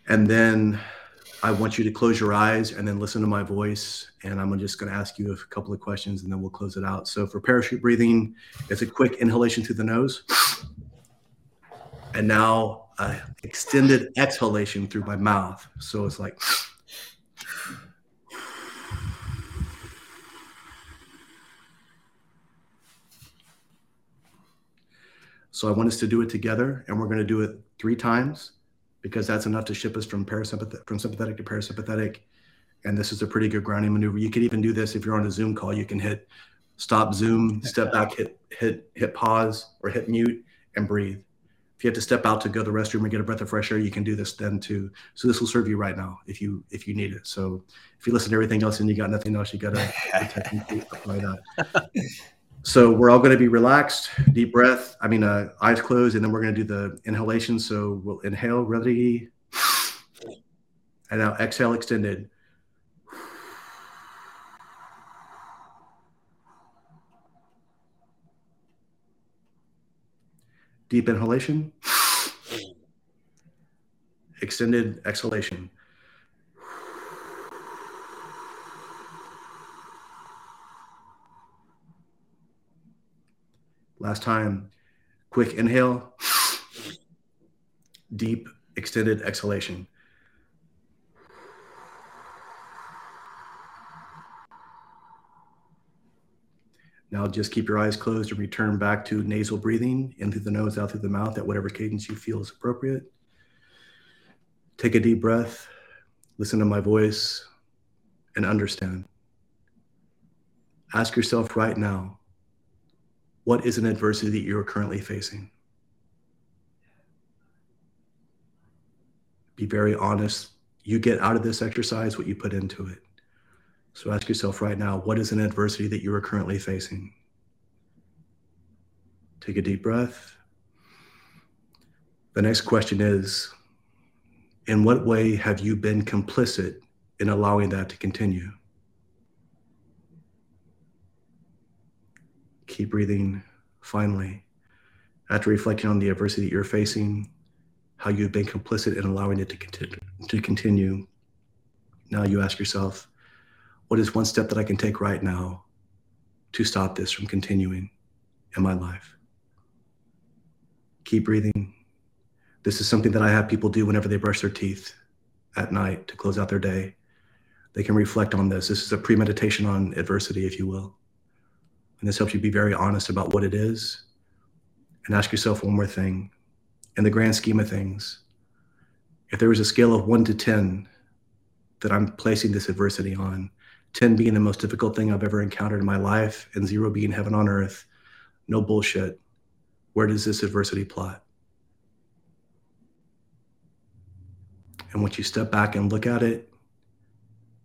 S4: And then I want you to close your eyes and then listen to my voice. And I'm just going to ask you a couple of questions and then we'll close it out. So, for parachute breathing, it's a quick inhalation through the nose. And now, an uh, extended exhalation through my mouth. So, it's like. So, I want us to do it together, and we're going to do it three times because that's enough to shift us from parasympathetic from sympathetic to parasympathetic. And this is a pretty good grounding maneuver. You could even do this if you're on a Zoom call. You can hit stop Zoom, step back, hit hit hit pause or hit mute and breathe. If you have to step out to go to the restroom and get a breath of fresh air, you can do this then too. So this will serve you right now if you if you need it. So if you listen to everything else and you got nothing else, you gotta apply [LAUGHS] that. So we're all going to be relaxed, deep breath. I mean, uh, eyes closed, and then we're going to do the inhalation. So we'll inhale, ready, and now exhale, extended. Deep inhalation, extended exhalation. last time. Quick inhale, deep extended exhalation. Now just keep your eyes closed and return back to nasal breathing in through the nose, out through the mouth at whatever cadence you feel is appropriate. Take a deep breath, listen to my voice, and understand. Ask yourself right now what is an adversity that you're currently facing? Be very honest. You get out of this exercise what you put into it. So ask yourself right now what is an adversity that you are currently facing? Take a deep breath. The next question is In what way have you been complicit in allowing that to continue? keep breathing. Finally, after reflecting on the adversity you're facing, how you've been complicit in allowing it to continue, to continue, now you ask yourself, what is one step that I can take right now to stop this from continuing in my life? Keep breathing. This is something that I have people do whenever they brush their teeth at night to close out their day. They can reflect on this. This is a premeditation on adversity, if you will. And this helps you be very honest about what it is. And ask yourself one more thing in the grand scheme of things, if there was a scale of one to 10 that I'm placing this adversity on, 10 being the most difficult thing I've ever encountered in my life, and zero being heaven on earth, no bullshit, where does this adversity plot? And once you step back and look at it,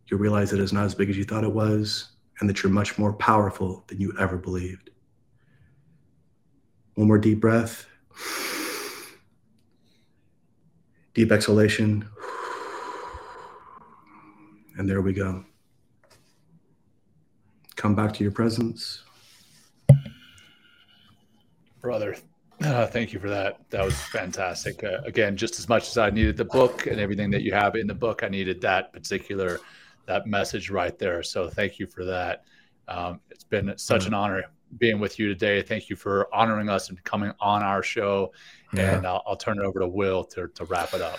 S4: you realize that it's not as big as you thought it was and that you're much more powerful than you ever believed. One more deep breath. Deep exhalation. And there we go. Come back to your presence.
S3: Brother, uh, thank you for that. That was fantastic. Uh, again, just as much as I needed the book and everything that you have in the book, I needed that particular that message right there. So thank you for that. Um, it's been such an mm-hmm. honor being with you today. Thank you for honoring us and coming on our show. Yeah. And I'll, I'll, turn it over to Will to, to wrap it up.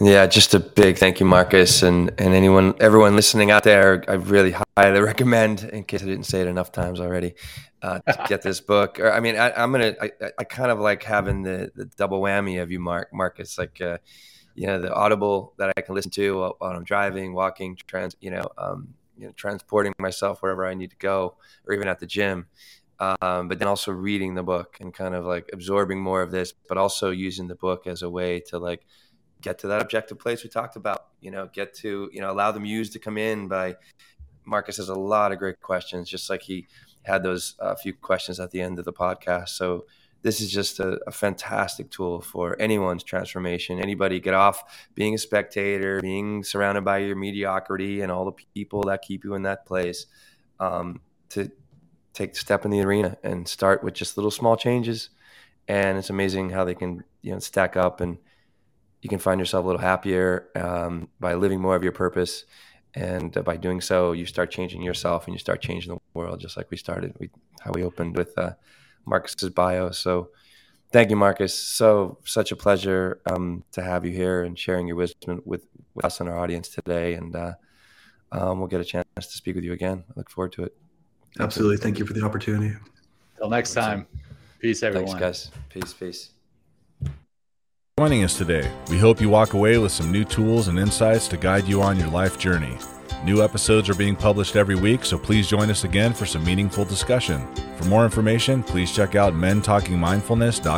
S5: Yeah, just a big thank you, Marcus, and and anyone, everyone listening out there. I really highly [LAUGHS] recommend, in case I didn't say it enough times already, uh, to get this [LAUGHS] book. Or I mean, I, am gonna, I, I, kind of like having the, the double whammy of you, Mark, Marcus, like. Uh, you know, the Audible that I can listen to while, while I'm driving, walking, trans, you know, um, you know, transporting myself wherever I need to go, or even at the gym. Um, but then also reading the book and kind of like absorbing more of this, but also using the book as a way to like get to that objective place we talked about. You know, get to you know allow the muse to come in by. Marcus has a lot of great questions, just like he had those uh, few questions at the end of the podcast. So this is just a, a fantastic tool for anyone's transformation. Anybody get off being a spectator, being surrounded by your mediocrity and all the people that keep you in that place um, to take the step in the arena and start with just little small changes. And it's amazing how they can you know stack up and you can find yourself a little happier um, by living more of your purpose and uh, by doing so you start changing yourself and you start changing the world just like we started we, how we opened with uh, Marcus's bio. So thank you, Marcus. So such a pleasure um, to have you here and sharing your wisdom with, with us and our audience today. And uh, um, we'll get a chance to speak with you again. I look forward to it.
S4: Thank Absolutely. You. Thank you for the opportunity.
S3: Till next time. Peace, everyone. Thanks, guys. Peace, peace.
S6: Joining us today, we hope you walk away with some new tools and insights to guide you on your life journey. New episodes are being published every week, so please join us again for some meaningful discussion. For more information, please check out mentalkingmindfulness.com.